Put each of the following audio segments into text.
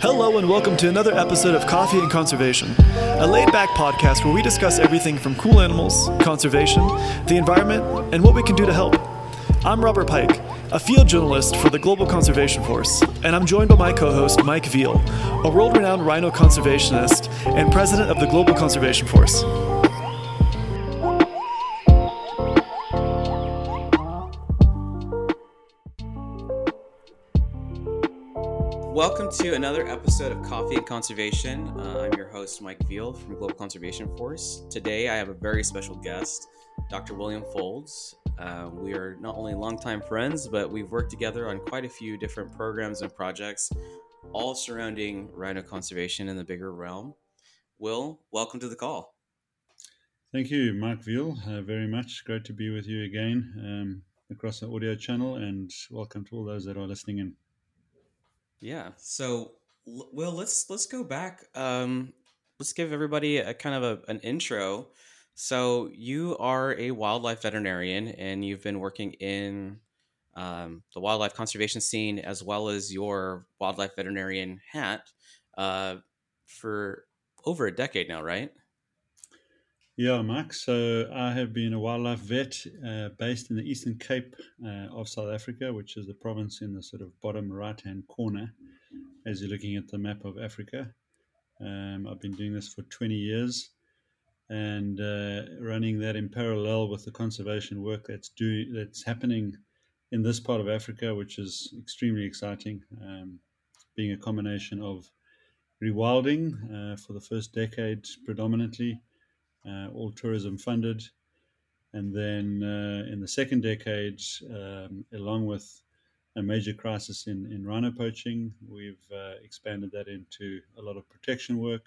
Hello, and welcome to another episode of Coffee and Conservation, a laid back podcast where we discuss everything from cool animals, conservation, the environment, and what we can do to help. I'm Robert Pike, a field journalist for the Global Conservation Force, and I'm joined by my co host, Mike Veal, a world renowned rhino conservationist and president of the Global Conservation Force. Welcome to another episode of Coffee and Conservation. Uh, I'm your host, Mike Veal from Global Conservation Force. Today, I have a very special guest, Dr. William Fowlds. Uh, we are not only longtime friends, but we've worked together on quite a few different programs and projects, all surrounding rhino conservation in the bigger realm. Will, welcome to the call. Thank you, Mark Veal, uh, very much. Great to be with you again um, across the audio channel, and welcome to all those that are listening in. Yeah. So, well, let's let's go back. Um, let's give everybody a kind of a, an intro. So, you are a wildlife veterinarian, and you've been working in um, the wildlife conservation scene as well as your wildlife veterinarian hat uh, for over a decade now, right? Yeah, Mark. So I have been a wildlife vet uh, based in the Eastern Cape uh, of South Africa, which is the province in the sort of bottom right hand corner as you're looking at the map of Africa. Um, I've been doing this for 20 years and uh, running that in parallel with the conservation work that's doing that's happening in this part of Africa, which is extremely exciting, um, being a combination of rewilding uh, for the first decade predominantly all tourism funded. And then uh, in the second decade, um, along with a major crisis in, in rhino poaching, we've uh, expanded that into a lot of protection work.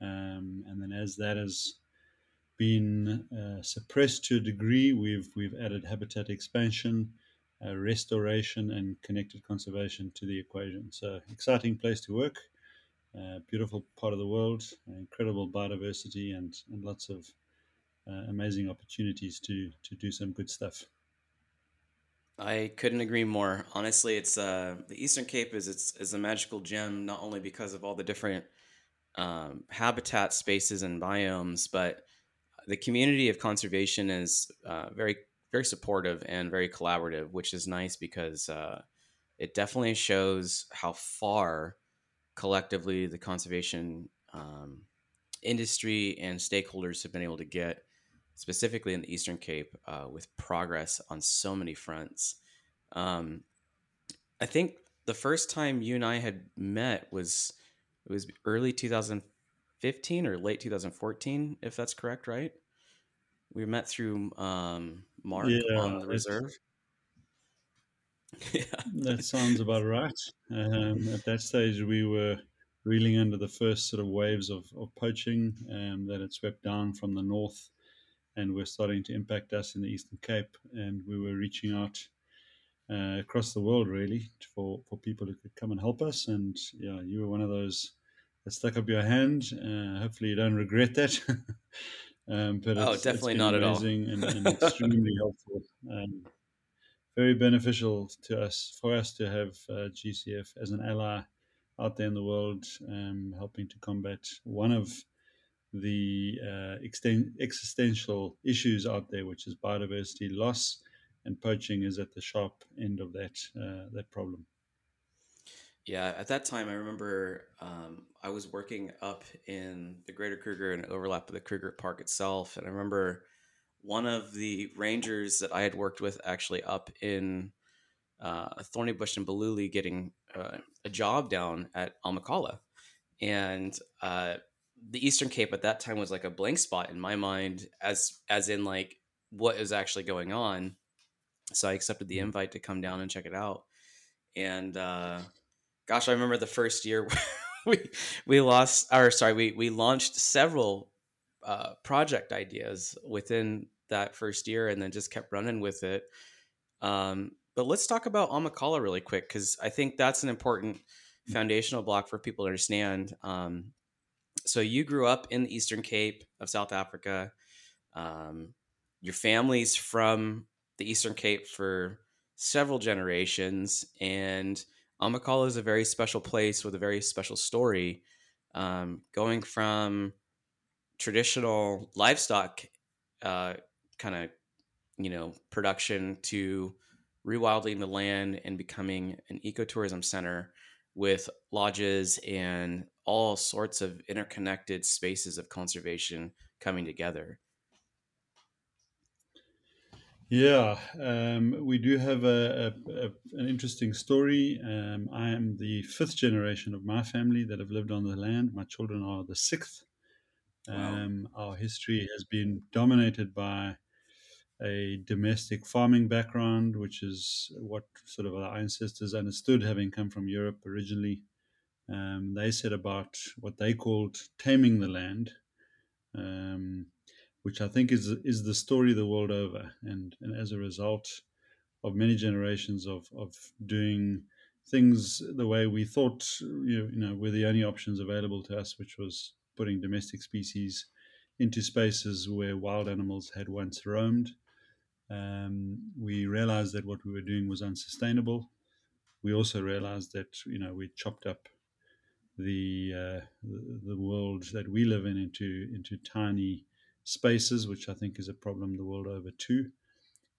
Um, and then as that has been uh, suppressed to a degree, we've, we've added habitat expansion, uh, restoration, and connected conservation to the equation. So, exciting place to work. Uh, beautiful part of the world, incredible biodiversity, and, and lots of uh, amazing opportunities to to do some good stuff. I couldn't agree more. Honestly, it's uh, the Eastern Cape is it's is a magical gem not only because of all the different um, habitat spaces and biomes, but the community of conservation is uh, very very supportive and very collaborative, which is nice because uh, it definitely shows how far collectively the conservation um, industry and stakeholders have been able to get specifically in the Eastern Cape uh, with progress on so many fronts. Um, I think the first time you and I had met was it was early 2015 or late 2014, if that's correct, right? We met through um, Mark yeah, on the reserve. Yeah. That sounds about right. Um, at that stage, we were reeling under the first sort of waves of, of poaching um, that had swept down from the north and were starting to impact us in the Eastern Cape. And we were reaching out uh, across the world, really, for, for people who could come and help us. And yeah, you were one of those that stuck up your hand. Uh, hopefully, you don't regret that. um, but oh, definitely not at all. and, and extremely helpful. Very beneficial to us for us to have uh, GCF as an ally out there in the world, um, helping to combat one of the uh, exten- existential issues out there, which is biodiversity loss, and poaching is at the sharp end of that uh, that problem. Yeah, at that time, I remember um, I was working up in the Greater Kruger and overlap of the Kruger Park itself, and I remember one of the rangers that I had worked with actually up in uh, Thornybush and Balule getting uh, a job down at Amakhala. And uh, the Eastern Cape at that time was like a blank spot in my mind, as as in like what is actually going on. So I accepted the mm-hmm. invite to come down and check it out. And uh, gosh, I remember the first year we we lost, or sorry, we we launched several uh, project ideas within that first year, and then just kept running with it. Um, but let's talk about Amakhala really quick because I think that's an important foundational block for people to understand. Um, so you grew up in the Eastern Cape of South Africa. Um, your family's from the Eastern Cape for several generations, and Amakhala is a very special place with a very special story. Um, going from traditional livestock uh, kind of you know production to rewilding the land and becoming an ecotourism center with lodges and all sorts of interconnected spaces of conservation coming together. Yeah, um, we do have a, a, a, an interesting story. Um, I am the fifth generation of my family that have lived on the land. My children are the sixth. Wow. Um, our history has been dominated by a domestic farming background, which is what sort of our ancestors understood, having come from Europe originally. Um, they said about what they called taming the land, um, which I think is is the story the world over, and and as a result of many generations of of doing things the way we thought, you you know were the only options available to us, which was putting domestic species into spaces where wild animals had once roamed um, we realized that what we were doing was unsustainable. We also realized that you know we chopped up the, uh, the world that we live in into into tiny spaces, which I think is a problem the world over too.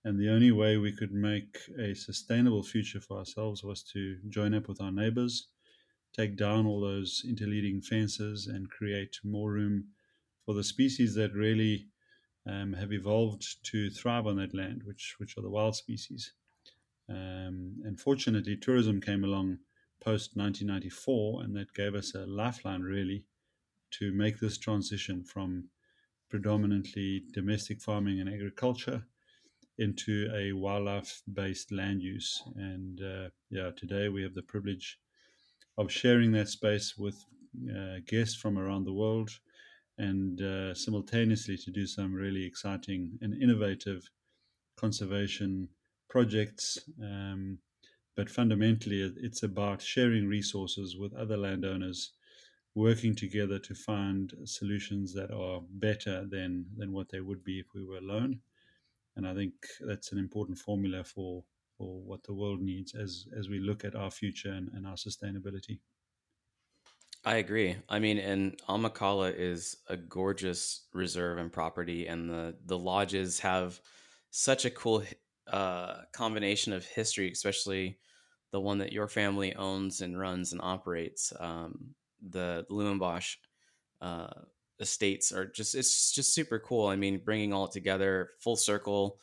And the only way we could make a sustainable future for ourselves was to join up with our neighbors, take down all those interleading fences, and create more room for the species that really um, have evolved to thrive on that land, which which are the wild species. Um, and fortunately, tourism came along post 1994, and that gave us a lifeline really to make this transition from predominantly domestic farming and agriculture into a wildlife based land use. And uh, yeah, today we have the privilege of sharing that space with uh, guests from around the world and uh, simultaneously to do some really exciting and innovative conservation projects. Um, but fundamentally, it's about sharing resources with other landowners, working together to find solutions that are better than, than what they would be if we were alone. And I think that's an important formula for, for what the world needs as, as we look at our future and, and our sustainability. I agree. I mean, and Amakhala is a gorgeous reserve and property, and the the lodges have such a cool uh, combination of history, especially the one that your family owns and runs and operates. Um, the Leeuwenbosch uh, estates are just it's just super cool. I mean, bringing all together, full circle.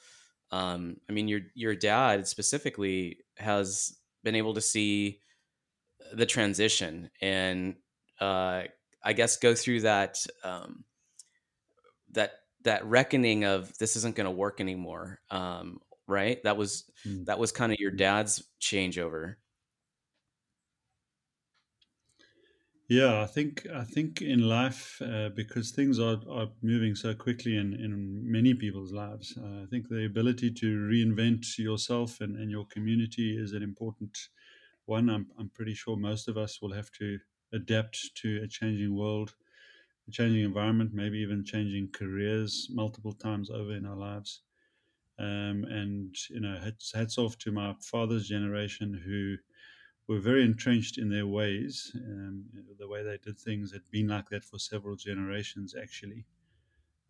Um, I mean, your your dad specifically has been able to see the transition and uh, I guess go through that um, that that reckoning of this isn't going to work anymore. Um, right? That was mm. that was kind of your dad's changeover. Yeah, I think I think in life uh, because things are, are moving so quickly in, in many people's lives. Uh, I think the ability to reinvent yourself and, and your community is an important one. I'm I'm pretty sure most of us will have to adapt to a changing world, a changing environment, maybe even changing careers multiple times over in our lives. Um, and you know, hats, hats off to my father's generation who were very entrenched in their ways. Um, the way they did things had been like that for several generations, actually.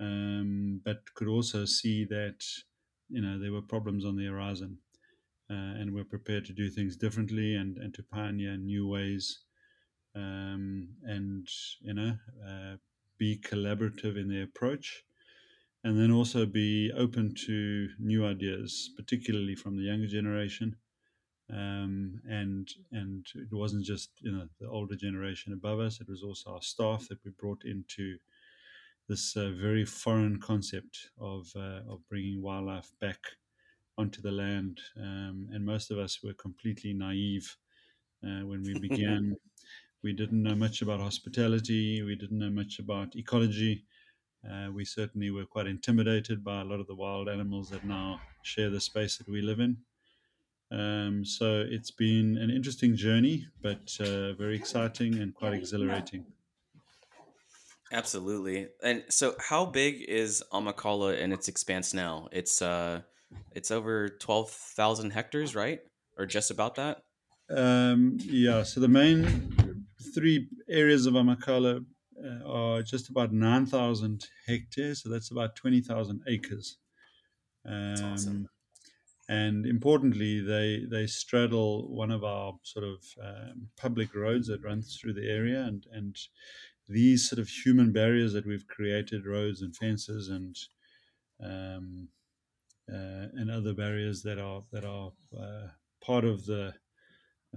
Um, but could also see that you know there were problems on the horizon, uh, and were prepared to do things differently and, and to pioneer new ways um, and you know uh, be collaborative in their approach and then also be open to new ideas particularly from the younger generation um, and and it wasn't just you know the older generation above us it was also our staff that we brought into this uh, very foreign concept of uh, of bringing wildlife back onto the land um, and most of us were completely naive uh, when we began we didn't know much about hospitality. We didn't know much about ecology. Uh, we certainly were quite intimidated by a lot of the wild animals that now share the space that we live in. Um, so it's been an interesting journey, but uh, very exciting and quite exhilarating. Absolutely. And so, how big is Amakhala and its expanse now? It's uh, it's over twelve thousand hectares, right, or just about that. Um, yeah, so the main three areas of Amakhala uh, are just about 9,000 hectares, so that's about 20,000 acres. Um, That's awesome. And importantly, they they straddle one of our sort of um, public roads that runs through the area, and and these sort of human barriers that we've created, roads and fences and um, uh, and other barriers that are that are uh, part of the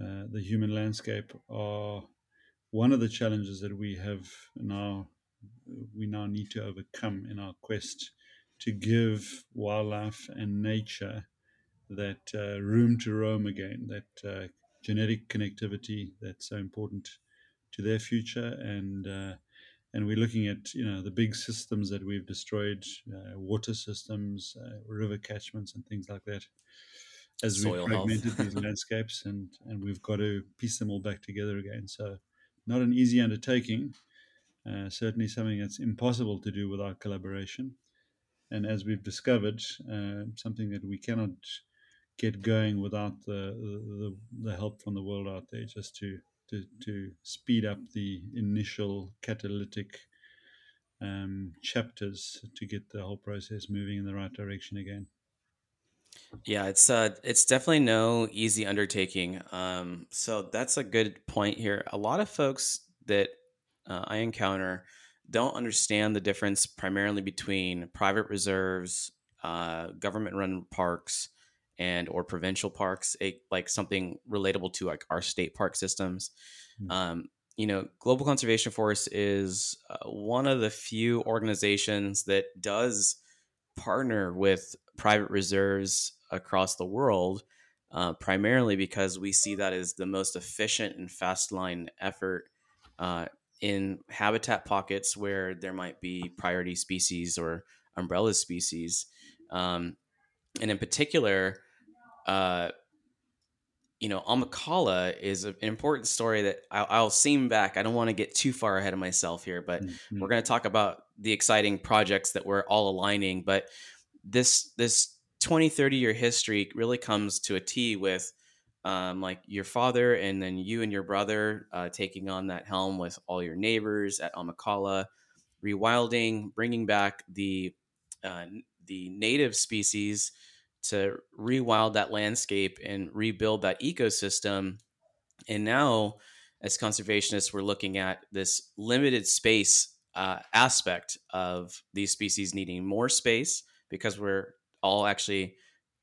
uh, the human landscape are one of the challenges that we have now we now need to overcome in our quest to give wildlife and nature that uh, room to roam again, that uh, genetic connectivity that's so important to their future, and uh, and we're looking at you know the big systems that we've destroyed, uh, water systems, uh, river catchments, and things like that. As we've fragmented these landscapes, and and we've got to piece them all back together again. So, not an easy undertaking. Uh, certainly, something that's impossible to do without collaboration. And as we've discovered, uh, something that we cannot get going without the, the the help from the world out there, just to to, to speed up the initial catalytic um, chapters to get the whole process moving in the right direction again. Yeah, it's uh it's definitely no easy undertaking. Um so that's a good point here. A lot of folks that uh, I encounter don't understand the difference primarily between private reserves, uh, government-run parks, and or provincial parks, a, like something relatable to like our state park systems. Mm. Um, you know, Global Conservation Force is uh, one of the few organizations that does partner with private reserves across the world, uh, primarily because we see that as the most efficient and fast line effort uh, in habitat pockets where there might be priority species or umbrella species. Um, and in particular, uh, you know, Amakhala is an important story that I'll, I'll seam back. I don't want to get too far ahead of myself here, but Mm-hmm. we're going to talk about the exciting projects that we're all aligning. But this this 20, 30 year history really comes to a T with um, like your father and then you and your brother uh, taking on that helm with all your neighbors at Amakhala, rewilding, bringing back the uh, the native species to rewild that landscape and rebuild that ecosystem. And now, as conservationists, we're looking at this limited space uh, aspect of these species needing more space because we're all actually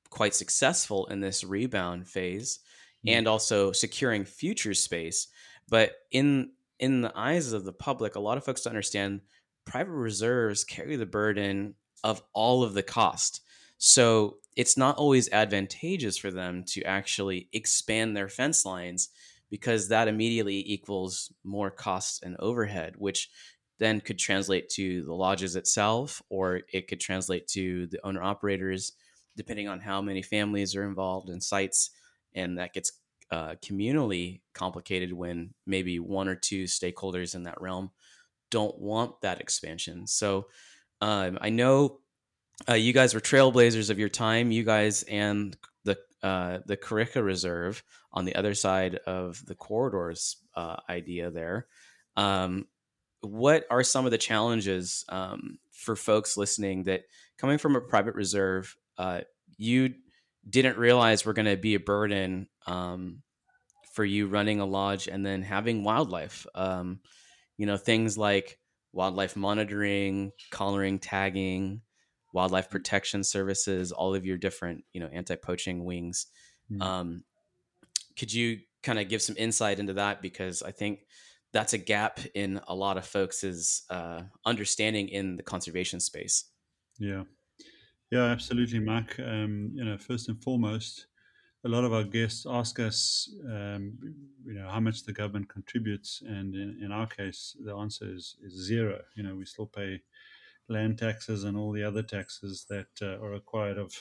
quite successful in this rebound phase Mm. and also securing future space but in in the eyes of the public a lot of folks don't understand private reserves carry the burden of all of the cost so it's not always advantageous for them to actually expand their fence lines because that immediately equals more costs and overhead which then could translate to the lodges itself or it could translate to the owner operators depending on how many families are involved in sites and that gets uh, communally complicated when maybe one or two stakeholders in that realm don't want that expansion. So um, i know uh, you guys were trailblazers of your time you guys and the uh, the Kariega Reserve on the other side of the corridors uh, idea there. Um, what are some of the challenges um, for folks listening that coming from a private reserve, uh, you didn't realize were going to be a burden um, for you running a lodge and then having wildlife? Um, you know, things like wildlife monitoring, collaring, tagging, wildlife protection services, all of your different, you know, anti-poaching wings. Mm. Um, could you kind of give some insight into that? Because I think that's a gap in a lot of folks' uh, understanding in the conservation space. Yeah, yeah, absolutely, Mark. Um, you know, first and foremost, a lot of our guests ask us, um, you know, how much the government contributes, and in, in our case, the answer is, is zero. You know, we still pay land taxes and all the other taxes that uh, are required of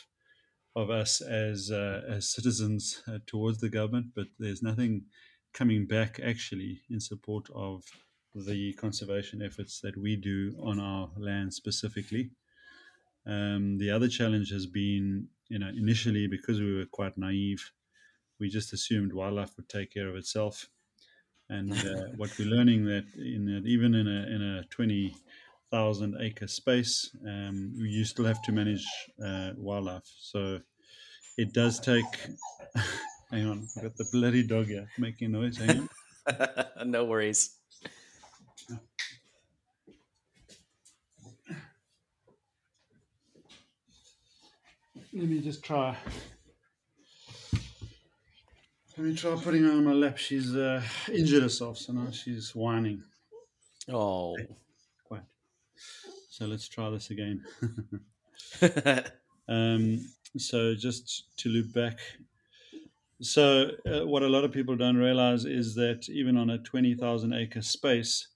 of us as uh, as citizens uh, towards the government, but there's nothing coming back actually in support of the conservation efforts that we do on our land specifically. Um, the other challenge has been, you know, initially because we were quite naive, we just assumed wildlife would take care of itself. And uh, what we're learning that in that even in a in a twenty thousand acre space, um, you still have to manage uh, wildlife. So it does take. hang on, I've got the bloody dog here making noise. Hang on. no worries. Let me just try. Let me try putting her on my lap. She's uh, injured herself, so now she's whining. Oh. So let's try this again. um, so just to loop back. So uh, what a lot of people don't realize is that even on a 20,000 acre space,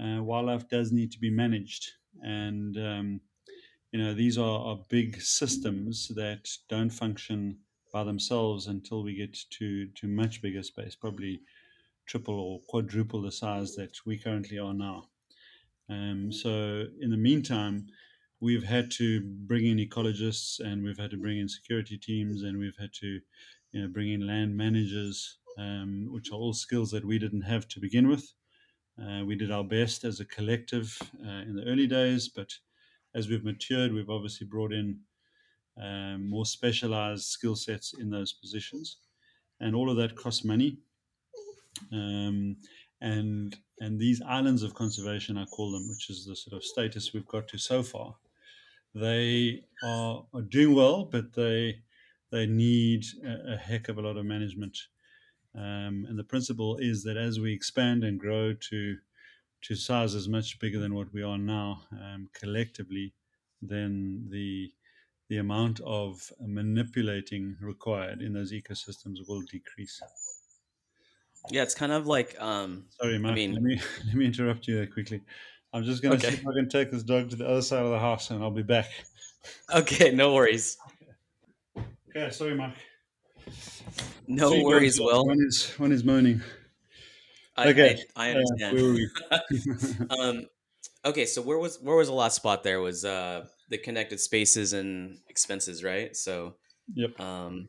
uh, wildlife does need to be managed. And um, you know these are, are big systems that don't function by themselves until we get to to much bigger space probably triple or quadruple the size that we currently are now um, so in the meantime we've had to bring in ecologists and we've had to bring in security teams and we've had to you know bring in land managers um, which are all skills that we didn't have to begin with. Uh, we did our best as a collective uh, in the early days but as we've matured, we've obviously brought in um, more specialized skill sets in those positions, and all of that costs money. Um, and and these islands of conservation, I call them, which is the sort of status we've got to so far, they are, are doing well, but they they need a, a heck of a lot of management. Um, and the principle is that as we expand and grow to to sizes much bigger than what we are now um, collectively, then the the amount of manipulating required in those ecosystems will decrease. Yeah, it's kind of like. Um, Sorry, Mark. I mean, let me let me interrupt you there quickly. I'm just going to okay. see if I can take this dog to the other side of the house, and I'll be back. Okay, no worries. Okay, sorry, Mark. No worries, Will. One is one is moaning. I, okay, I, I understand. Uh, um, okay, so where was where was the last spot? There was uh, the connected spaces and expenses, right? So, yep. Um,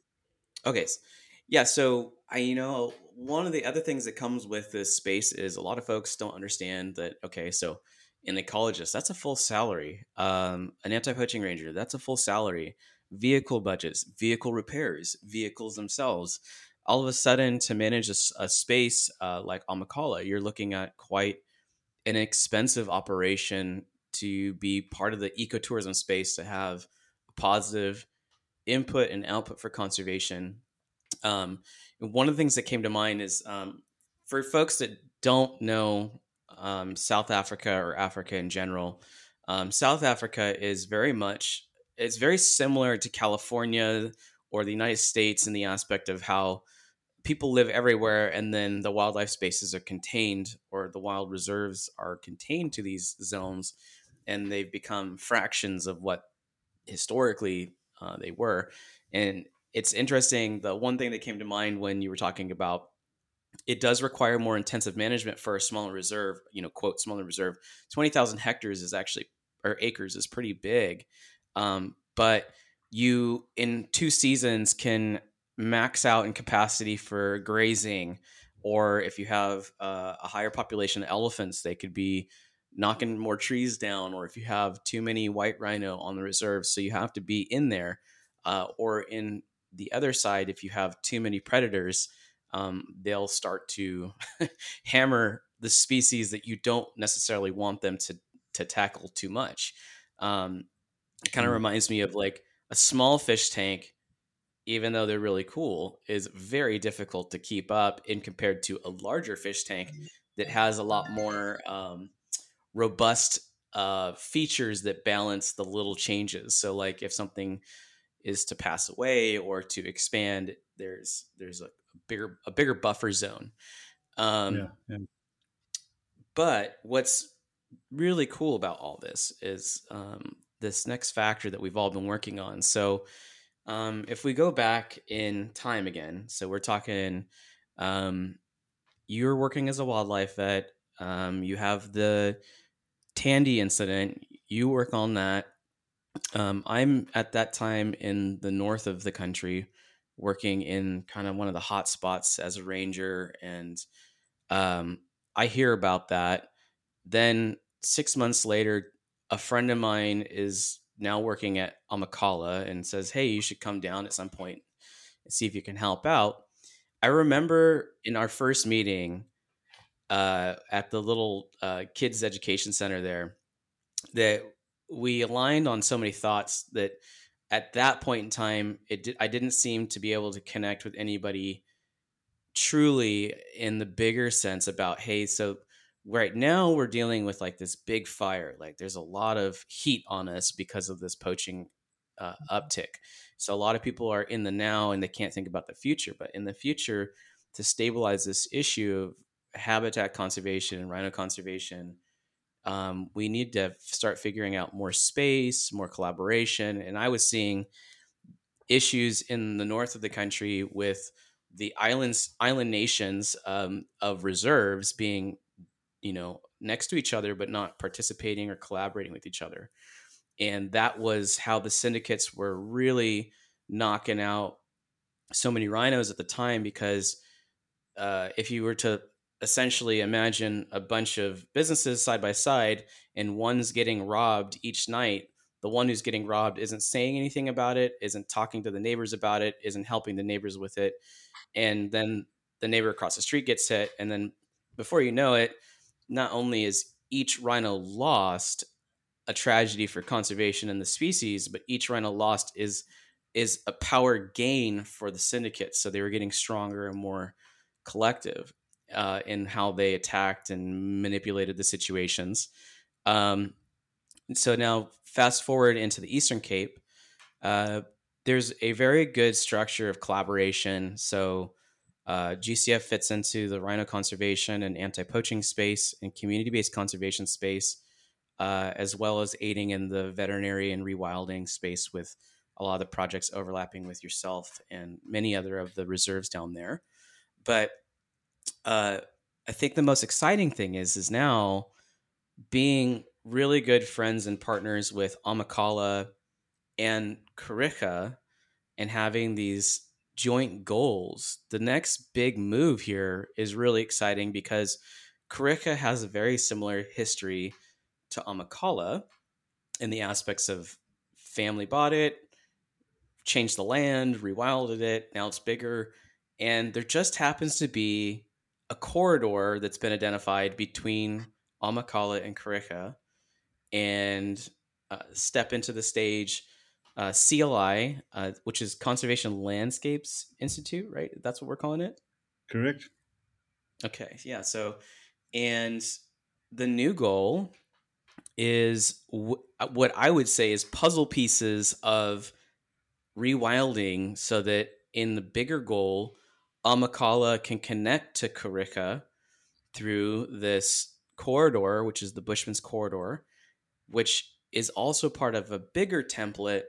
okay, yeah. So I, you know, one of the other things that comes with this space is a lot of folks don't understand that. Okay, so an ecologist that's a full salary. Um, an anti-poaching ranger that's a full salary. Vehicle budgets, vehicle repairs, vehicles themselves all of a sudden to manage a, a space uh, like Amakhala, you're looking at quite an expensive operation to be part of the ecotourism space to have positive input and output for conservation. Um, one of the things that came to mind is um, for folks that don't know um, South Africa or Africa in general, um, South Africa is very much it's very similar to California or the United States in the aspect of how people live everywhere and then the wildlife spaces are contained or the wild reserves are contained to these zones and they've become fractions of what historically uh, they were. And it's interesting the one thing that came to mind when you were talking about it does require more intensive management for a smaller reserve you know quote smaller reserve. 20000 hectares is actually or acres is pretty big um, but you in two seasons can max out in capacity for grazing or if you have uh, a higher population of elephants they could be knocking more trees down or if you have too many white rhino on the reserve so you have to be in there uh, or in the other side if you have too many predators um, they'll start to hammer the species that you don't necessarily want them to to tackle too much um, it kind of mm. reminds me of like a small fish tank even though they're really cool, is very difficult to keep up in compared to a larger fish tank mm-hmm. that has a lot more um, robust uh, features that balance the little changes. So, like if something is to pass away or to expand, there's there's a, bigger a bigger buffer zone. Um, yeah, yeah. But what's really cool about all this is um, this next factor that we've all been working on. So um, if we go back in time again, so we're talking, um, you're working as a wildlife vet. Um, you have the Thandi incident. You work on that. Um, I'm at that time in the north of the country, working in kind of one of the hot spots as a ranger, and um, I hear about that. Then six months later, a friend of mine is now working at Amakhala and says, "Hey, you should come down at some point and see if you can help out." I remember in our first meeting uh, at the little uh, kids education center there that we aligned on so many thoughts that at that point in time, it did, I didn't seem to be able to connect with anybody truly in the bigger sense about hey, so right now we're dealing with like this big fire, like there's a lot of heat on us because of this poaching uh, uptick. So a lot of people are in the now and they can't think about the future. But in the future, to stabilize this issue of habitat conservation and rhino conservation, um, we need to start figuring out more space, more collaboration. And I was seeing issues in the north of the country with the islands, island nations um, of reserves being, you know, next to each other, but not participating or collaborating with each other and that was how the syndicates were really knocking out so many rhinos at the time because uh, if you were to essentially imagine a bunch of businesses side by side and one's getting robbed each night. The one who's getting robbed isn't saying anything about it isn't talking to the neighbors about it isn't helping the neighbors with it. And then the neighbor across the street gets hit. And then before you know it not only is each rhino lost a tragedy for conservation and the species, but each rhino lost is is a power gain for the syndicate. So they were getting stronger and more collective uh, in how they attacked and manipulated the situations. Um, so now, fast forward into the Eastern Cape, uh, there's a very good structure of collaboration. So uh, GCF fits into the rhino conservation and anti poaching space and community based conservation space uh, as well as aiding in the veterinary and rewilding space with a lot of the projects overlapping with yourself and many other of the reserves down there. But uh, I think the most exciting thing is is now being really good friends and partners with Amakhala and Kariega and having these joint goals. The next big move here is really exciting because Kariega has a very similar history to Amakhala in the aspects of family bought it, changed the land, rewilded it, now it's bigger. And there just happens to be a corridor that's been identified between Amakhala and Kariega. And uh, step into the stage, uh, CLI, uh, which is Conservation Landscapes Institute, right? That's what we're calling it? Correct. Okay, yeah. So, and the new goal is w- uh, what I would say is puzzle pieces of rewilding so that in the bigger goal, Amakhala can connect to Kariega through this corridor, which is the Bushman's Corridor, which is also part of a bigger template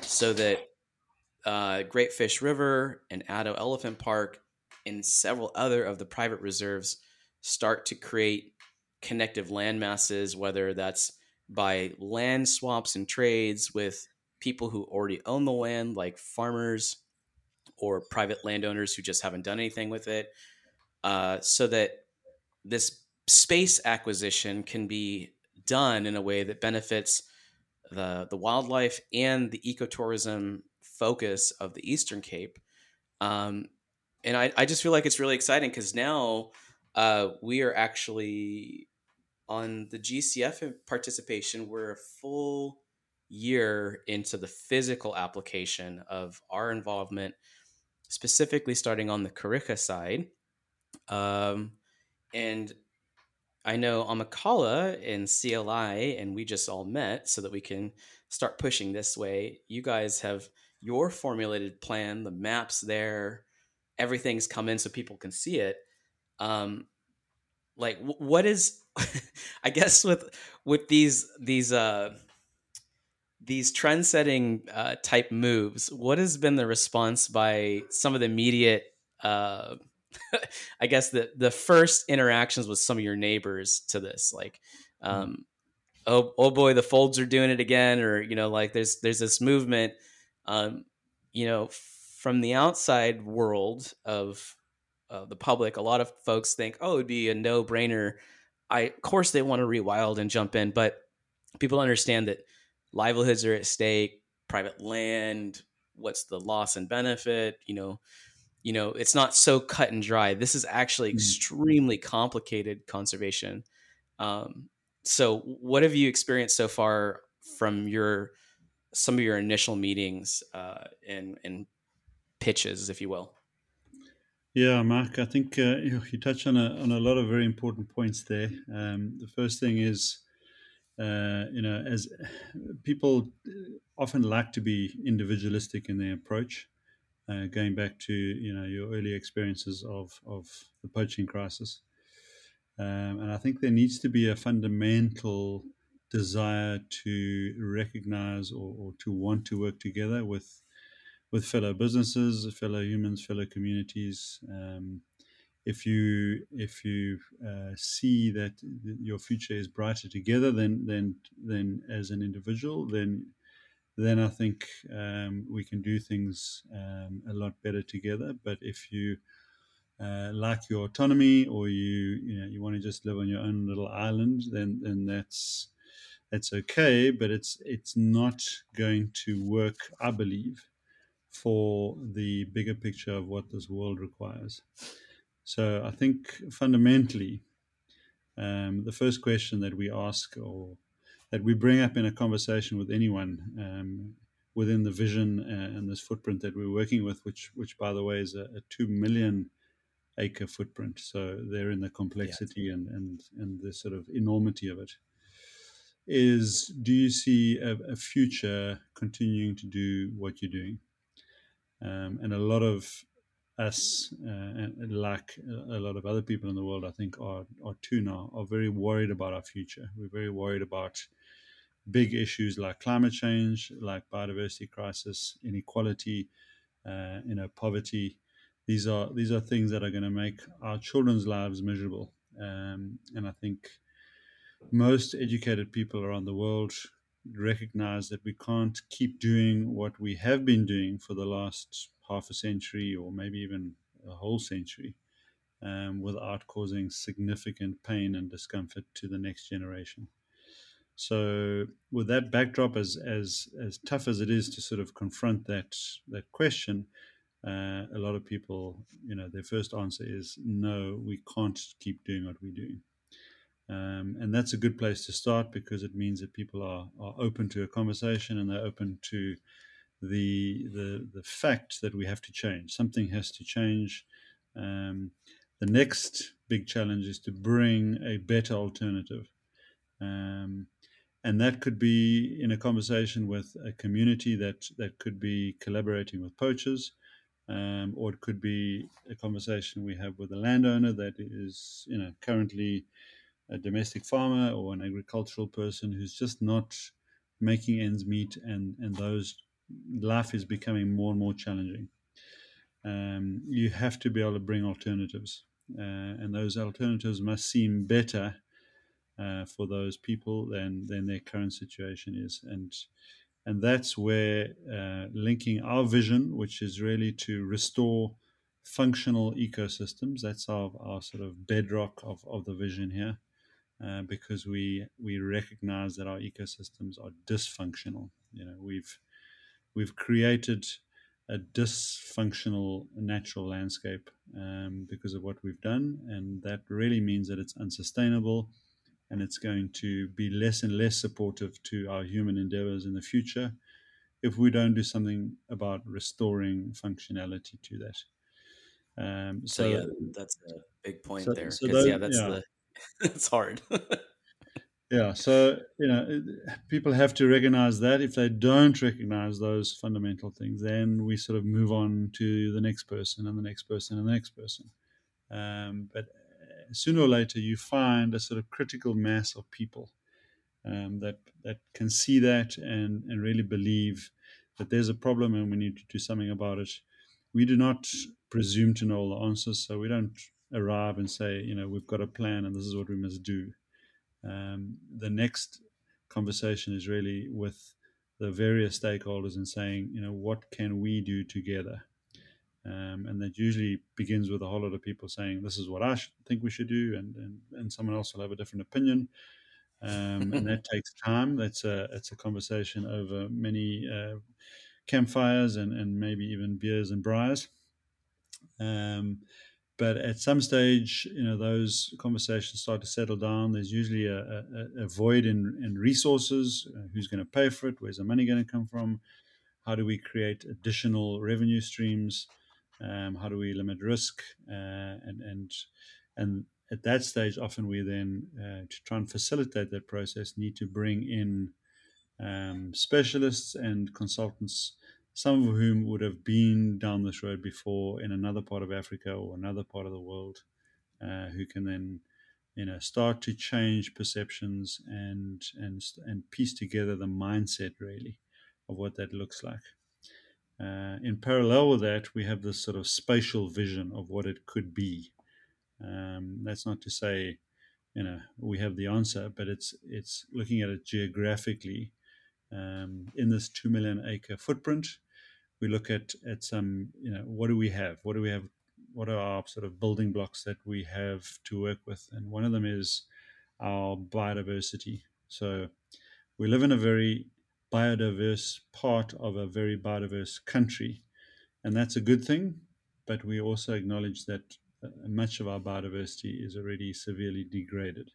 so that uh, Great Fish River and Addo Elephant Park and several other of the private reserves start to create connective land masses, whether that's by land swaps and trades with people who already own the land, like farmers or private landowners who just haven't done anything with it, uh, so that this space acquisition can be done in a way that benefits the the wildlife and the ecotourism focus of the Eastern Cape. Um, and I, I just feel like it's really exciting because now uh, we are actually on the GCF participation, we're a full year into the physical application of our involvement, specifically starting on the Kariega side. Um, and I know Amakhala and CLI, and we just all met so that we can start pushing this way. You guys have your formulated plan, the maps there, everything's come in so people can see it. Um, like, what is I guess with with these these uh these trend setting uh, type moves, what has been the response by some of the immediate uh, I guess the the first interactions with some of your neighbors to this, like, um, oh oh boy, the Fowlds are doing it again, or you know, like there's there's this movement, um, you know, from the outside world of uh, the public, a lot of folks think, oh, it'd be a no brainer. I of course they want to rewild and jump in, but people understand that livelihoods are at stake, private land, what's the loss and benefit, you know, you know, it's not so cut and dry. This is actually mm. extremely complicated conservation. Um, so what have you experienced so far from your some of your initial meetings uh, and and pitches, if you will? Yeah, Mark, I think uh, you, you touch on a, on a lot of very important points there. Um, the first thing is, uh, you know, as people often like to be individualistic in their approach, uh, going back to, you know, your early experiences of, of the poaching crisis. Um, and I think there needs to be a fundamental desire to recognize or, or to want to work together with with fellow businesses, fellow humans, fellow communities. Um, if you if you uh, see that your future is brighter together than than than as an individual, then then I think um, we can do things um, a lot better together. But if you uh, your autonomy or you you know you want to just live on your own little island, then then that's that's okay. But it's it's not going to work, I believe, for the bigger picture of what this world requires. So I think fundamentally, um, the first question that we ask or that we bring up in a conversation with anyone um, within the vision uh, and this footprint that we're working with, which, which by the way is a, a two million acre footprint. So they're in the complexity yeah. and, and, and the sort of enormity of it. Is do you see a, a future continuing to do what you're doing? Um, and a lot of us, uh, and like a lot of other people in the world, I think are, are too now, are very worried about our future. We're very worried about big issues like climate change, like biodiversity crisis, inequality, uh, you know, poverty. These are these are things that are going to make our children's lives miserable. Um, and I think most educated people around the world recognize that we can't keep doing what we have been doing for the last half a century or maybe even a whole century um, without causing significant pain and discomfort to the next generation. So, with that backdrop, as as as tough as it is to sort of confront that that question, uh, a lot of people, you know, their first answer is no, we can't keep doing what we're doing. Um, and that's a good place to start because it means that people are, are open to a conversation and they're open to the, the, the fact that we have to change. Something has to change. Um, the next big challenge is to bring a better alternative. Um, and that could be in a conversation with a community that, that could be collaborating with poachers. Um, or it could be a conversation we have with a landowner that is, you know, currently a domestic farmer or an agricultural person who's just not making ends meet, and and those life is becoming more and more challenging. Um, you have to be able to bring alternatives, uh, and those alternatives must seem better uh, for those people than than their current situation is, and and that's where uh, linking our vision, which is really to restore functional ecosystems. That's our, our sort of bedrock of, of the vision here. Uh, because we we recognize that our ecosystems are dysfunctional. You know, we've we've created a dysfunctional natural landscape um, because of what we've done, and that really means that it's unsustainable, and it's going to be less and less supportive to our human endeavors in the future if we don't do something about restoring functionality to that. Um, so, so, yeah, that's a big point so, there. So yeah, that's yeah. the it's hard. yeah, so you know, people have to recognize that. If they don't recognize those fundamental things, then we sort of move on to the next person and the next person and the next person. Um, but uh, sooner or later, you find a sort of critical mass of people um, that that can see that and and really believe that there's a problem and we need to do something about it. we do not presume to know all the answers, so we don't arrive and say, you know, we've got a plan and this is what we must do. Um, the next conversation is really with the various stakeholders and saying, you know, what can we do together? Um, and that usually begins with a whole lot of people saying, this is what I think we should do, and, and, and someone else will have a different opinion. Um, and that takes time. That's a, it's a conversation over many uh, campfires and, and maybe even beers and braais. Um, but at some stage, you know, those conversations start to settle down. There's usually a, a, a void in, in resources. Uh, who's going to pay for it? Where's the money going to come from? How do we create additional revenue streams? Um, how do we limit risk? Uh, and and and at that stage, often we then uh, to try and facilitate that process need to bring in um, specialists and consultants some of whom would have been down this road before in another part of Africa or another part of the world, uh, who can then, you know, start to change perceptions and and and piece together the mindset really of what that looks like. Uh, in parallel with that, we have this sort of spatial vision of what it could be. Um, that's not to say, you know, we have the answer, but it's it's looking at it geographically um, in this two million acre footprint. We look at at some, you know, what do we have? What do we have? What are our sort of building blocks that we have to work with? And one of them is our biodiversity. So we live in a very biodiverse part of a very biodiverse country, and that's a good thing. But we also acknowledge that uh, much of our biodiversity is already severely degraded.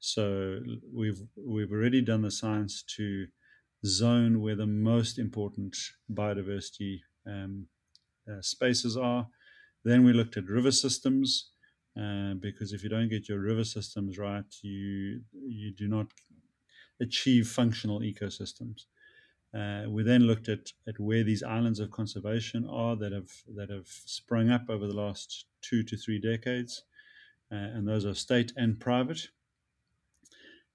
So we've we've already done the science to zone where the most important biodiversity um, uh, spaces are. Then we looked at river systems uh, because if you don't get your river systems right, you you do not achieve functional ecosystems. Uh, we then looked at, at where these islands of conservation are that have that have sprung up over the last two to three decades, uh, and those are state and private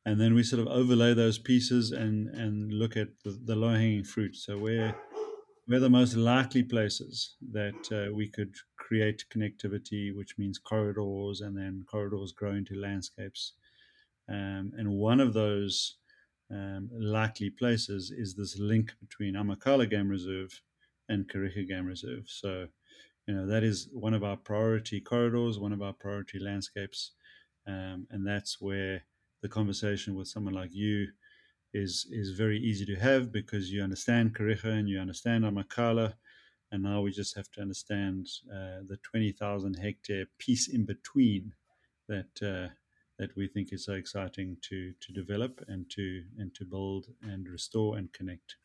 and then we sort of overlay those pieces and and look at the, the low hanging fruit. So where where the most likely places that uh, we could create connectivity, which means corridors, and then corridors grow into landscapes. Um, and one of those um, likely places is this link between Amakhala Game Reserve and Kariega Game Reserve. So, you know, that is one of our priority corridors, one of our priority landscapes, um, and that's where the conversation with someone like you is is very easy to have because you understand Kariega and you understand Amakhala, and now we just have to understand uh, the twenty thousand hectare piece in between that uh, that we think is so exciting to to develop and to and to build and restore and connect.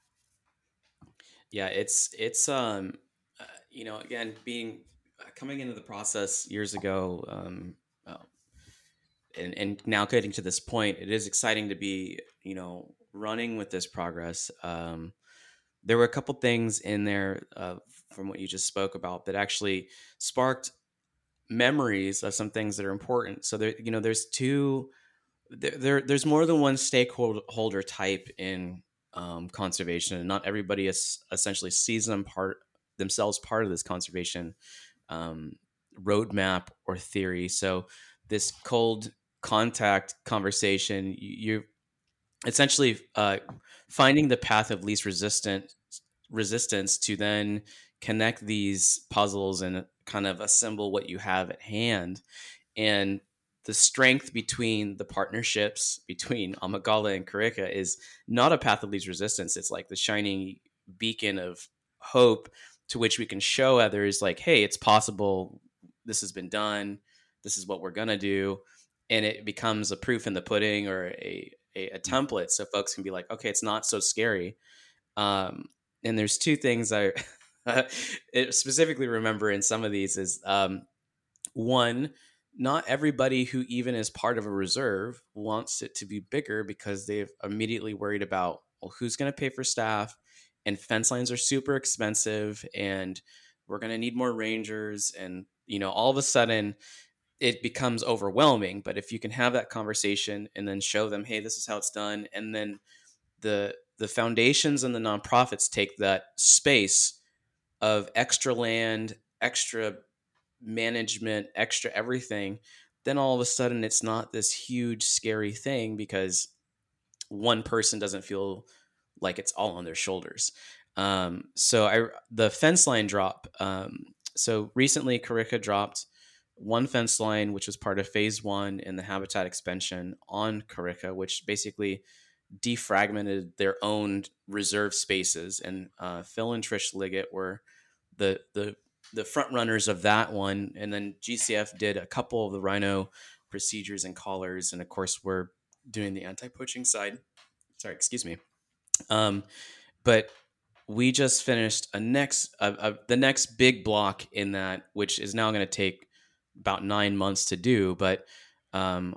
Yeah, it's it's um uh, you know again being uh, coming into the process years ago um, and, and now getting to this point, it is exciting to be, you know, running with this progress. Um, there were a couple things in there uh, from what you just spoke about that actually sparked memories of some things that are important. So there, you know, there's two, there, there there's more than one stakeholder type in um, conservation, and not everybody is essentially sees them part themselves part of this conservation um, roadmap or theory. So this cold contact conversation, you're essentially uh, finding the path of least resistant resistance to then connect these puzzles and kind of assemble what you have at hand. And the strength between the partnerships between Amakhala and Kariega is not a path of least resistance. It's like the shining beacon of hope to which we can show others, like, hey, it's possible. This has been done. This is what we're going to do and it becomes a proof in the pudding or a, a, a mm. template so folks can be like okay it's not so scary um, and there's two things i specifically remember in some of these is um, one not everybody who even is part of a reserve wants it to be bigger because they've immediately worried about well who's going to pay for staff and fence lines are super expensive and we're going to need more rangers and you know all of a sudden it becomes overwhelming. But if you can have that conversation and then show them, hey, this is how it's done, and then the the foundations and the nonprofits take that space of extra land, extra management, extra everything, then all of a sudden it's not this huge scary thing because one person doesn't feel like it's all on their shoulders. Um, so I the fence line drop. Um, so recently, Kariega dropped one fence line, which was part of phase one in the habitat expansion on Kariega, which basically defragmented their own reserve spaces. And uh, Phil and Trish Liggett were the the the front runners of that one, and then GCF did a couple of the rhino procedures and collars, and of course we're doing the anti poaching side. Sorry, excuse me. Um, but we just finished a next uh, the next big block in that, which is now going to take about nine months to do. But um,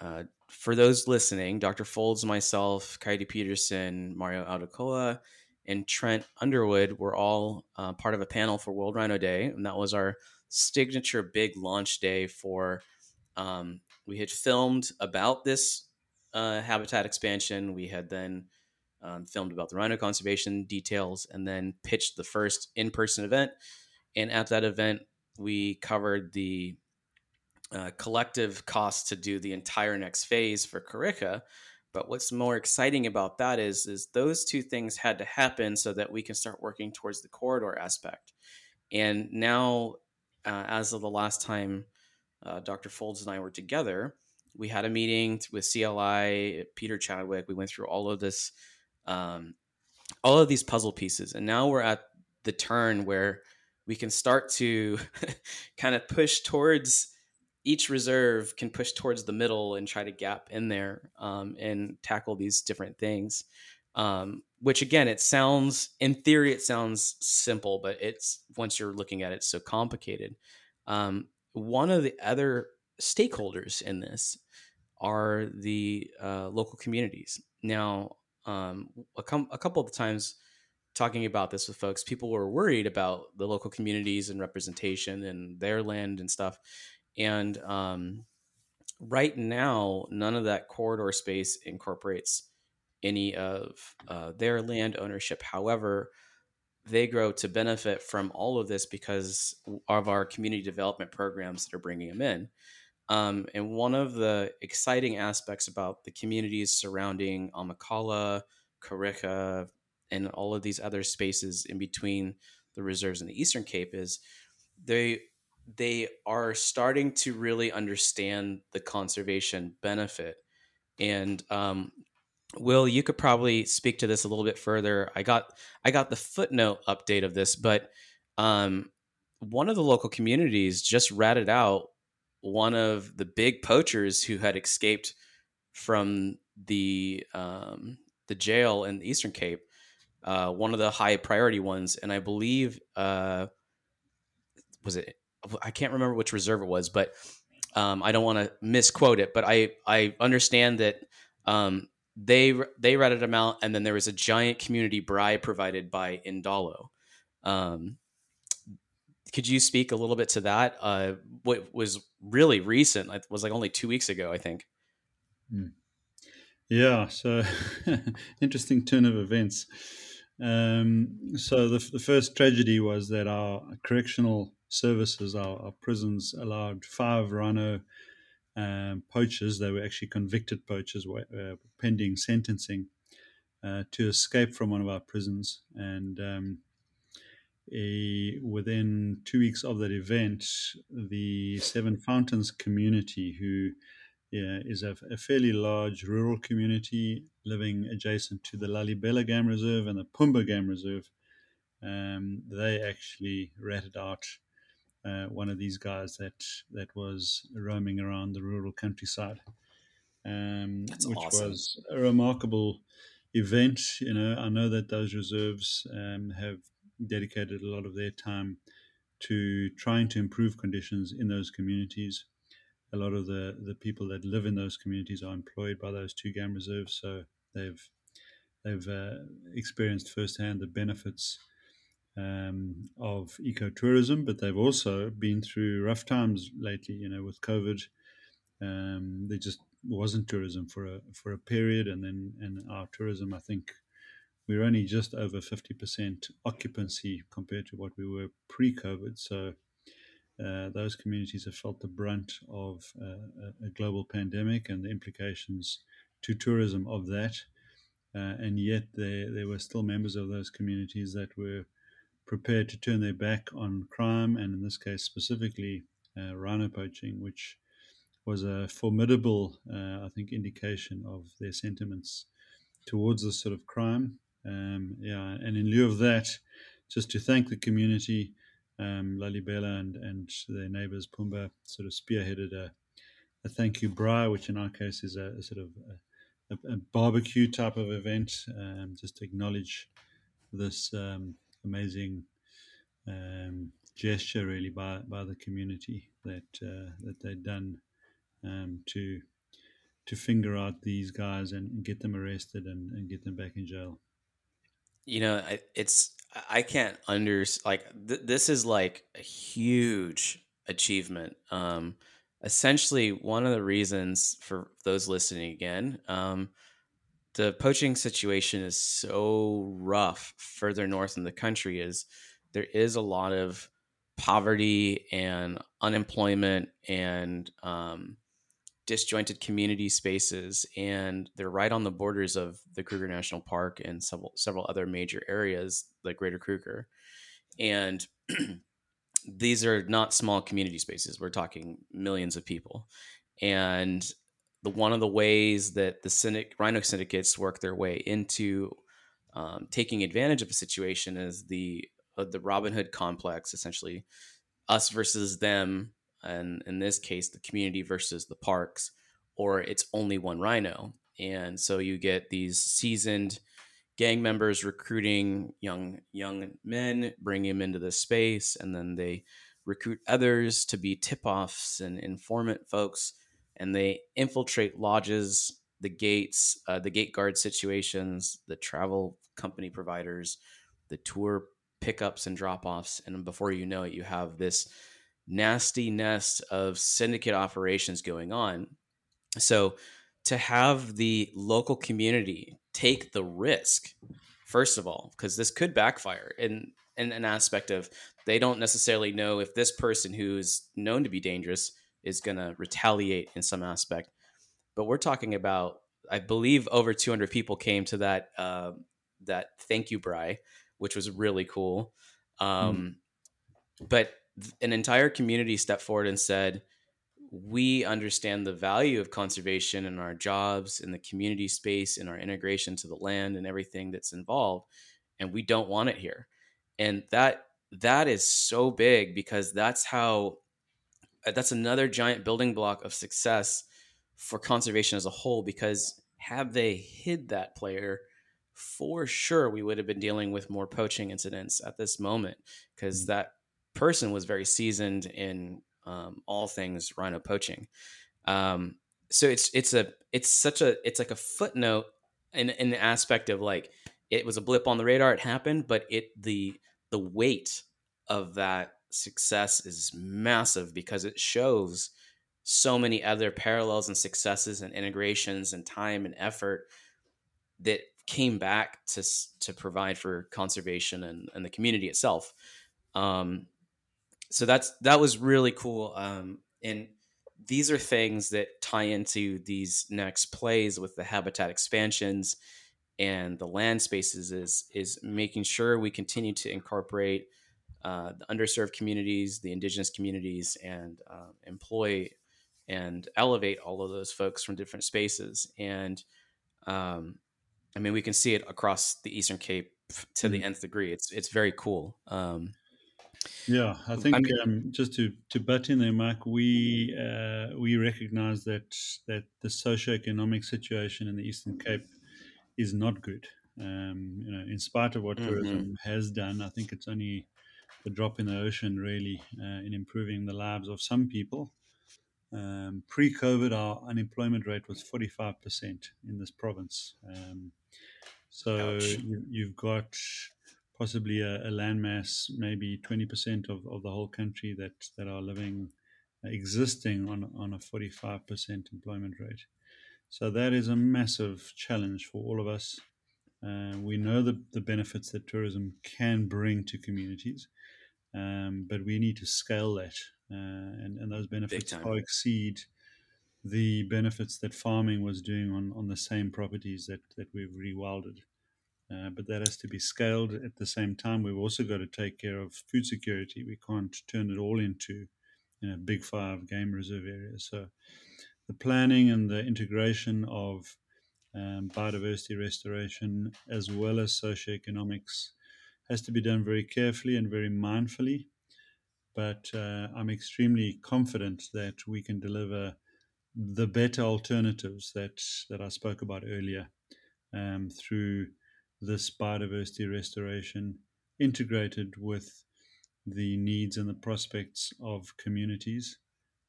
uh, for those listening, Dr. Fowlds, myself, Coyote Peterson, Mario Aldecoa, and Trent Underwood were all uh, part of a panel for World Rhino Day, and that was our signature big launch day for. Um, we had filmed about this uh, habitat expansion. We had then um, filmed about the rhino conservation details, and then pitched the first in-person event. And at that event, we covered the uh, collective cost to do the entire next phase for Kariega. But what's more exciting about that is is those two things had to happen so that we can start working towards the corridor aspect. And now, uh, as of the last time uh, Dr. Fowlds and I were together, we had a meeting with CLI, Peter Chadwick. We went through all of this, um, all of these puzzle pieces, and now we're at the turn where we can start to kind of push towards each reserve can push towards the middle and try to gap in there um, and tackle these different things. Um, which again, it sounds in theory it sounds simple, but it's once you're looking at it, so complicated. Um, one of the other stakeholders in this are the uh, local communities. Now, um, a, com- a couple of times talking about this with folks, people were worried about the local communities and representation and their land and stuff. And um, right now, none of that corridor space incorporates any of uh, their land ownership. However, they grow to benefit from all of this because of our community development programs that are bringing them in. Um, and one of the exciting aspects about the communities surrounding Amakhala, Kariega, and all of these other spaces in between the reserves and the Eastern Cape is they they are starting to really understand the conservation benefit. And um, Will, you could probably speak to this a little bit further. I got I got the footnote update of this, but um, one of the local communities just ratted out one of the big poachers who had escaped from the um, the jail in the Eastern Cape, uh, one of the high priority ones, and I believe uh, was it I can't remember which reserve it was, but um, I don't want to misquote it, but I I understand that um, they they ratted them out, and then there was a giant community bribe provided by Indalo. Um, could you speak a little bit to that? Uh, what was really recent? It was like only two weeks ago, I think. Hmm. Yeah, so interesting turn of events. Um, so the, the first tragedy was that our correctional services, our, our prisons allowed five rhino um, poachers, they were actually convicted poachers uh, pending sentencing, uh, to escape from one of our prisons. And um, a, within two weeks of that event, the Seven Fountains community, who yeah, is a, a, fairly large rural community living adjacent to the Lalibela Game Reserve and the Pumba Game Reserve, um, they actually ratted out uh, one of these guys that that was roaming around the rural countryside, um, which awesome. was a remarkable event. You know, I know that those reserves um, have dedicated a lot of their time to trying to improve conditions in those communities. A lot of the, the people that live in those communities are employed by those two game reserves, so they've they've uh, experienced firsthand the benefits um, of ecotourism, but they've also been through rough times lately. You know, with COVID, um, there just wasn't tourism for a for a period, and then and our tourism, I think, we're only just over 50% occupancy compared to what we were pre COVID. So uh, those communities have felt the brunt of uh, a global pandemic and the implications to tourism of that. Uh, and yet, there, there were still members of those communities that were prepared to turn their back on crime, and in this case, specifically uh, rhino poaching, which was a formidable, uh, I think, indication of their sentiments towards this sort of crime. Um, yeah, and in lieu of that, just to thank the community, um, Lalibela and, and their neighbors Pumba sort of spearheaded a, a thank you braai, which in our case is a, a sort of a, a, barbecue type of event, um, just acknowledge this um, amazing um, gesture really by, by the community that uh, that they've done um, to to finger out these guys and get them arrested and, and get them back in jail. You know, it's I can't under like th- this is like a huge achievement. Um, essentially, one of the reasons for those listening again, um, the poaching situation is so rough further north in the country. Is there is a lot of poverty and unemployment and um, disjointed community spaces, and they're right on the borders of the Kruger National Park and several several other major areas like Greater Kruger, and these are not small community spaces. We're talking millions of people, and the one of the ways that the syndic, rhino syndicates work their way into um, taking advantage of a situation is the uh, the Robin Hood complex, essentially us versus them and in this case the community versus the parks or it's only one rhino and so you get these seasoned gang members recruiting young young men bring them into this space and then they recruit others to be tip-offs and informant folks and they infiltrate lodges the gates uh, the gate guard situations the travel company providers the tour pickups and drop-offs and before you know it you have this nasty nest of syndicate operations going on. So to have the local community take the risk, first of all, because this could backfire in, in an aspect of they don't necessarily know if this person who's known to be dangerous is going to retaliate in some aspect. But we're talking about, I believe, over 200 people came to that uh, that thank you braai which was really cool. Hmm. Um, mm. But an entire community stepped forward and said, we understand the value of conservation in our jobs, in the community space, in our integration to the land and everything that's involved, and we don't want it here. And that that is so big because that's how that's another giant building block of success for conservation as a whole because have they hid that player for sure we would have been dealing with more poaching incidents at this moment because mm. that person was very seasoned in um, all things rhino poaching. Um, so it's it's a it's such a it's like a footnote in in the aspect of like it was a blip on the radar, it happened, but it the the weight of that success is massive because it shows so many other parallels and successes and integrations and time and effort that came back to to provide for conservation and, and the community itself. Um, so that's that was really cool. Um, and these are things that tie into these next plays with the habitat expansions and the land spaces is is making sure we continue to incorporate uh, the underserved communities, the indigenous communities, and uh, employ and elevate all of those folks from different spaces. And um, I mean, we can see it across the Eastern Cape to mm-hmm. the nth degree. It's it's very cool. Um, yeah, I think I mean, um, just to to butt in there, Mark, we uh, we recognise that that the socio-economic situation in the Eastern Cape is not good. Um, you know, in spite of what mm-hmm. tourism has done, I think it's only a drop in the ocean, really, uh, in improving the lives of some people. Um, pre-COVID, our unemployment rate was forty-five percent in this province. Um, so you, have got possibly a, a landmass, maybe 20% of, of the whole country that, that are living, uh, existing on, on a 45% employment rate. So that is a massive challenge for all of us. Uh, we know the, the benefits that tourism can bring to communities, um, but we need to scale that, uh, and, and those benefits far exceed the benefits that farming was doing on, on the same properties that, that we've rewilded. Uh, but that has to be scaled at the same time. We've also got to take care of food security. We can't turn it all into you know, big five game reserve areas. So the planning and the integration of um, biodiversity restoration as well as socioeconomics has to be done very carefully and very mindfully. But uh, I'm extremely confident that we can deliver the better alternatives that, that I spoke about earlier um, through this biodiversity restoration integrated with the needs and the prospects of communities.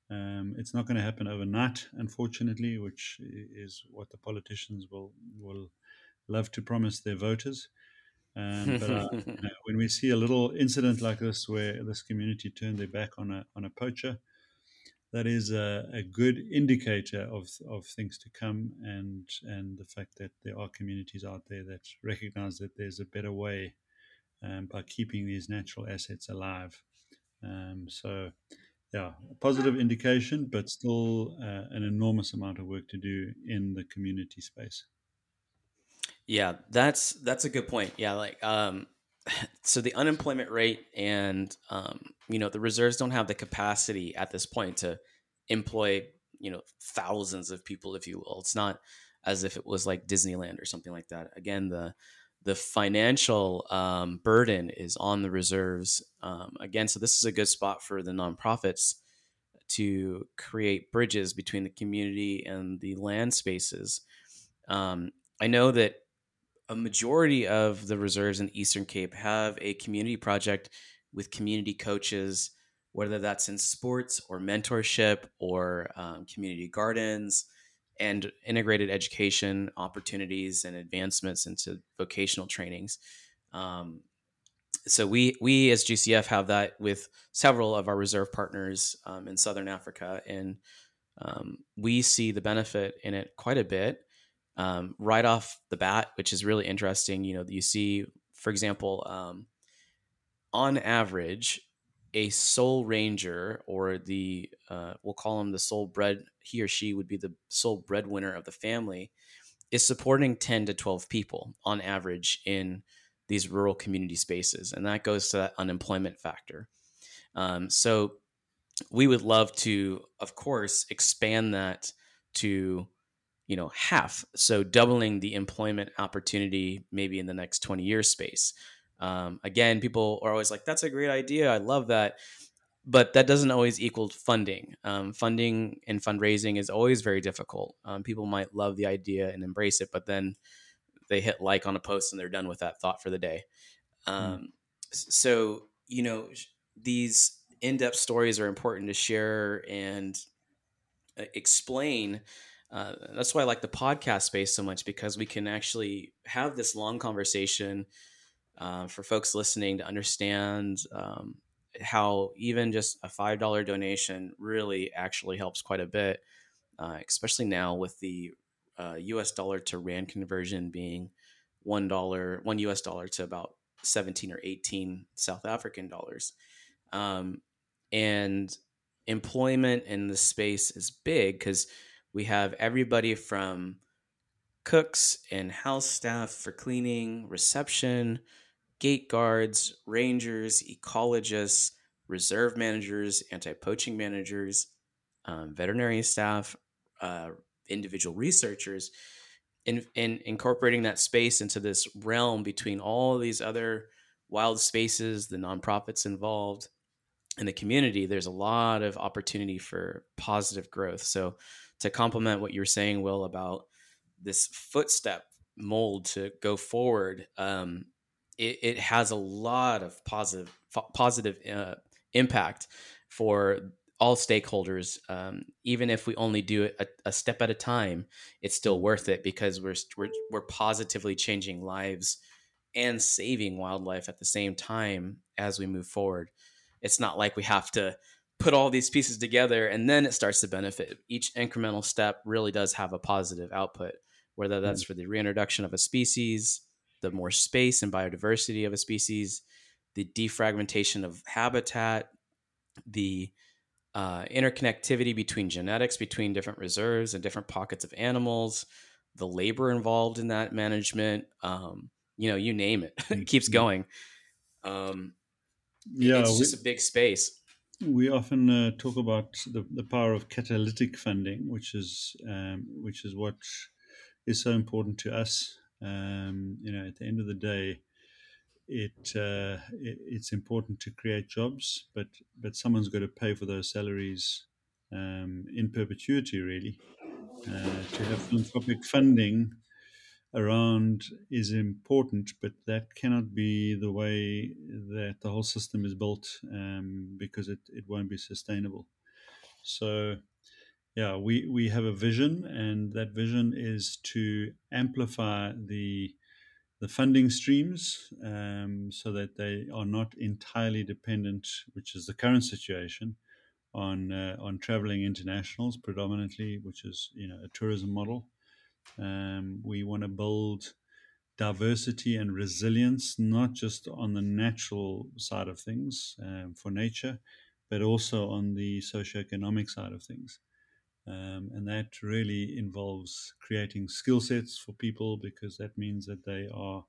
Um, it's not going to happen overnight, unfortunately, which is what the politicians will will love to promise their voters. Um, but uh, when we see a little incident like this, where this community turned their back on a on a poacher, that is a, a, good indicator of, of things to come and and the fact that there are communities out there that recognize that there's a better way um, by keeping these natural assets alive. Um, so, yeah, a positive indication, but still uh, an enormous amount of work to do in the community space. Yeah, that's that's a good point. Yeah, like um, so the unemployment rate and um, you know the reserves don't have the capacity at this point to employ you know thousands of people if you will. It's not as if it was like disneyland or something like that. Again the the financial um, burden is on the reserves. Um, again so this is a good spot for the nonprofits to create bridges between the community and the land spaces. Um, i know that a majority of the reserves in Eastern Cape have a community project with community coaches, whether that's in sports or mentorship or um, community gardens and integrated education opportunities and advancements into vocational trainings. Um, so we we as GCF have that with several of our reserve partners um, in Southern Africa, and um, we see the benefit in it quite a bit um, right off the bat, which is really interesting. You know, you see, for example, um, on average, a sole ranger or the uh, we'll call him the sole bread he or she would be the sole breadwinner of the family is supporting 10 to 12 people on average in these rural community spaces and that goes to that unemployment factor um, so we would love to of course expand that to you know half. So doubling the employment opportunity maybe in the next 20 years space. Um, again people are always like that's a great idea. I love that. But that doesn't always equal funding. Um, funding and fundraising is always very difficult. Um, people might love the idea and embrace it but then they hit like on a post and they're done with that thought for the day. Mm. so you know these in-depth stories are important to share and uh, explain uh, that's why I like the podcast space so much because we can actually have this long conversation uh, for folks listening to understand um, how even just a five dollar donation really actually helps quite a bit, uh, especially now with the U.S. Uh, dollar to rand conversion being one dollar, one U.S. dollar to about seventeen or eighteen South African dollars, um, and employment in the space is big because we have everybody from cooks and house staff for cleaning, reception, gate guards, rangers, ecologists, reserve managers, anti poaching managers, um, veterinary staff, uh, individual researchers, in, in incorporating that space into this realm between all these other wild spaces, the nonprofits involved, and the community. There's a lot of opportunity for positive growth. So, to complement what you were saying, Will, about this footstep mold to go forward, um, it, it, has a lot of positive positive uh, impact for all stakeholders. Um, even if we only do it a, a, step at a time, it's still worth it because we're, we're we're positively changing lives and saving wildlife at the same time as we move forward. It's not like we have to put all these pieces together and then it starts to benefit. Each incremental step really does have a positive output, whether that's mm. for the reintroduction of a species, the more space and biodiversity of a species, the defragmentation of habitat, the uh, interconnectivity between genetics, between different reserves and different pockets of animals, the labor involved in that management, um, you know, you name it, it keeps mm-hmm. going. Um, yeah, it's just we, a big space. We often uh, talk about the, the power of catalytic funding, which is um, which is what is so important to us. Um, you know, at the end of the day, it, uh, it, it's important to create jobs, but but someone's got to pay for those salaries um, in perpetuity, really. Uh, to have philanthropic funding around is important, but that cannot be the way that the whole system is built um, because it, it won't be sustainable. So, yeah, we, we have a vision, and that vision is to amplify the the funding streams um, so that they are not entirely dependent, which is the current situation, on uh, on traveling internationals predominantly, which is you know a tourism model. Um, we want to build diversity and resilience, not just on the natural side of things um, for nature, but also on the socioeconomic side of things. Um, and that really involves creating skill sets for people because that means that they are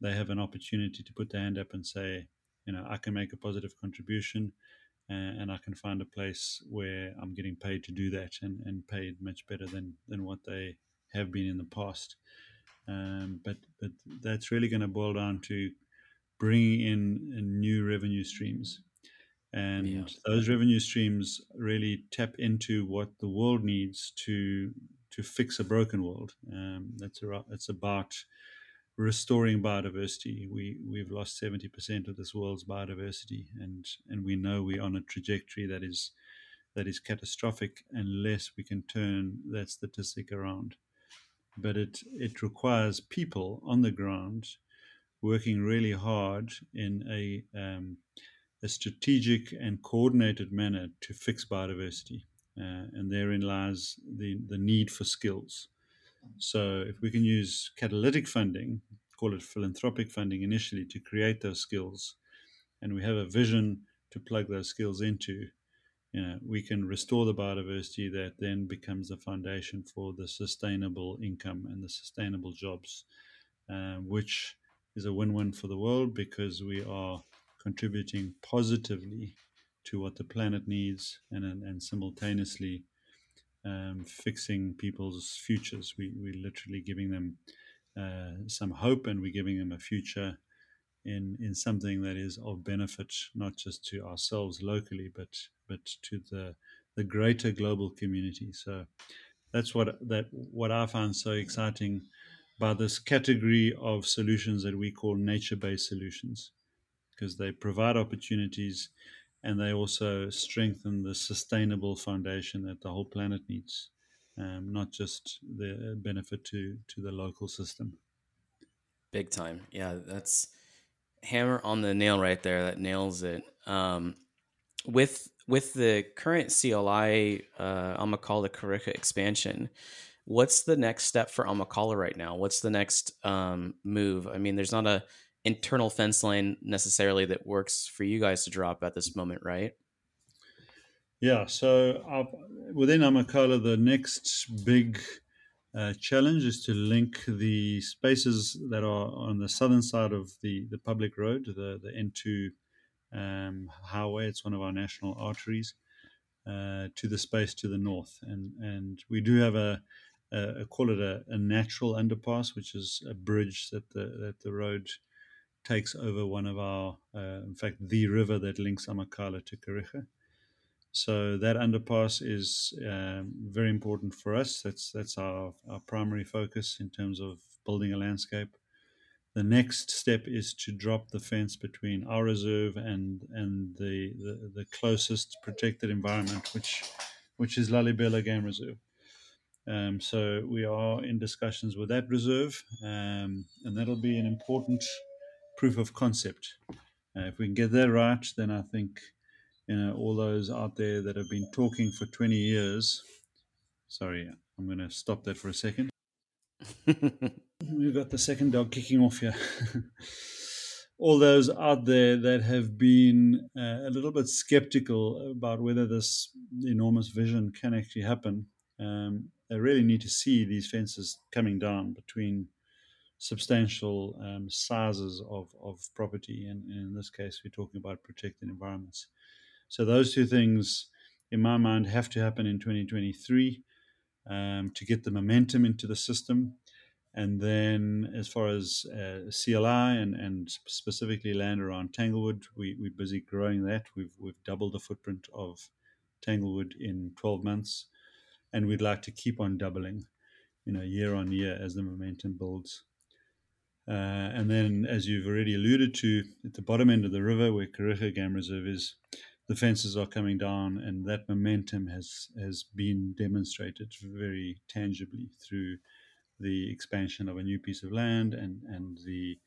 they have an opportunity to put their hand up and say, you know, I can make a positive contribution and, and I can find a place where I'm getting paid to do that and, and paid much better than, than what they have been in the past. Um, but but that's really going to boil down to bringing in, new revenue streams and yeah. those revenue streams really tap into what the world needs to to fix a broken world. Um, that's a, it's about restoring biodiversity. We we've lost seventy percent of this world's biodiversity, and and we know we're on a trajectory that is that is catastrophic unless we can turn that statistic around. But it it requires people on the ground working really hard in a um, a strategic and coordinated manner to fix biodiversity. Uh, and therein lies the, the need for skills. So, if we can use catalytic funding, call it philanthropic funding initially, to create those skills, and we have a vision to plug those skills into, you know, we can restore the biodiversity that then becomes the foundation for the sustainable income and the sustainable jobs, uh, which is a win win for the world because we are contributing positively to what the planet needs and, and, and simultaneously um, fixing people's futures. We, we're literally giving them uh, some hope and we're giving them a future in, in something that is of benefit, not just to ourselves locally, but, but to the, the greater global community. So that's what, that, what I find so exciting by this category of solutions that we call nature based solutions because they provide opportunities and they also strengthen the sustainable foundation that the whole planet needs, um, not just the benefit to, to the local system. Big time. Yeah, that's hammer on the nail right there. That nails it. Um, with with the current CLI, uh, Amakhala Kariega expansion, what's the next step for Amakhala right now? What's the next um, move? I mean, there's not a internal fence line necessarily that works for you guys to drop at this moment, right? Yeah. So uh, within Amakhala, the next big uh, challenge is to link the spaces that are on the southern side of the, the public road, the, the N2 um, highway. It's one of our national arteries. Uh, to the space to the north, and and we do have a, a, a call it a, a, natural underpass, which is a bridge that the that the road takes over one of our, uh, in fact, the river that links Amakhala to Kariega. So that underpass is um, very important for us. That's that's our, our primary focus in terms of building a landscape. The next step is to drop the fence between our reserve and and the, the, the closest protected environment, which which is Lalibela Game Reserve. Um, so we are in discussions with that reserve, um, and that'll be an important proof of concept. Uh, if we can get that right, then I think you know all those out there that have been talking for 20 years. Sorry, I'm going to stop that for a second. We've got the second dog kicking off here. All those out there that have been uh, a little bit skeptical about whether this enormous vision can actually happen, um, they really need to see these fences coming down between substantial um, sizes of, of property. And, and in this case, we're talking about protected environments. So those two things, in my mind, have to happen in 2023 um, to get the momentum into the system. And then, as far as uh, CLI and, and specifically land around Tanglewood, we, we're busy growing that. We've, we've doubled the footprint of Tanglewood in 12 months, and we'd like to keep on doubling, you know, year on year as the momentum builds. Uh, and then, as you've already alluded to, at the bottom end of the river where Kariega Game Reserve is, the fences are coming down, and that momentum has has been demonstrated very tangibly through the expansion of a new piece of land and and the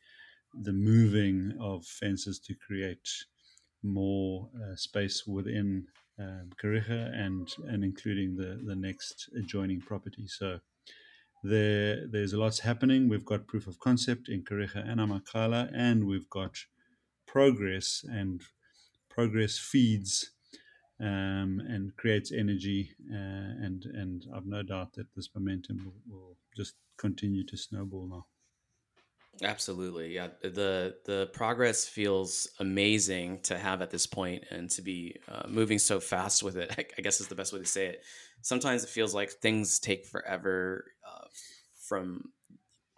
the moving of fences to create more uh, space within um, and and including the the next adjoining property. So there, there's a lots happening. We've got proof of concept in Kariega and Amakhala, and we've got progress, and progress feeds um, and creates energy. Uh, and and I've no doubt that this momentum will, will just continue to snowball now. Absolutely, yeah. the The progress feels amazing to have at this point, and to be uh, moving so fast with it. I guess is the best way to say it. Sometimes it feels like things take forever uh, from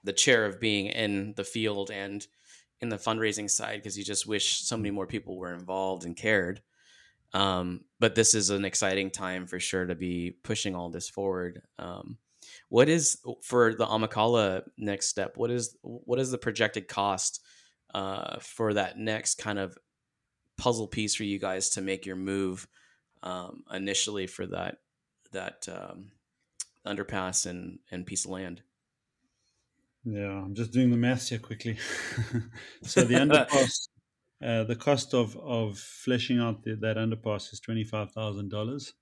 the chair of being in the field and in the fundraising side because you just wish so many more people were involved and cared. Um, but this is an exciting time for sure to be pushing all this forward. Um, what is for the Amakhala next step? What is what is the projected cost uh, for that next kind of puzzle piece for you guys to make your move um, initially for that that um, underpass and and piece of land? Yeah, I'm just doing the maths here quickly. so the underpass, uh, the cost of of fleshing out the, that underpass is twenty five thousand dollars.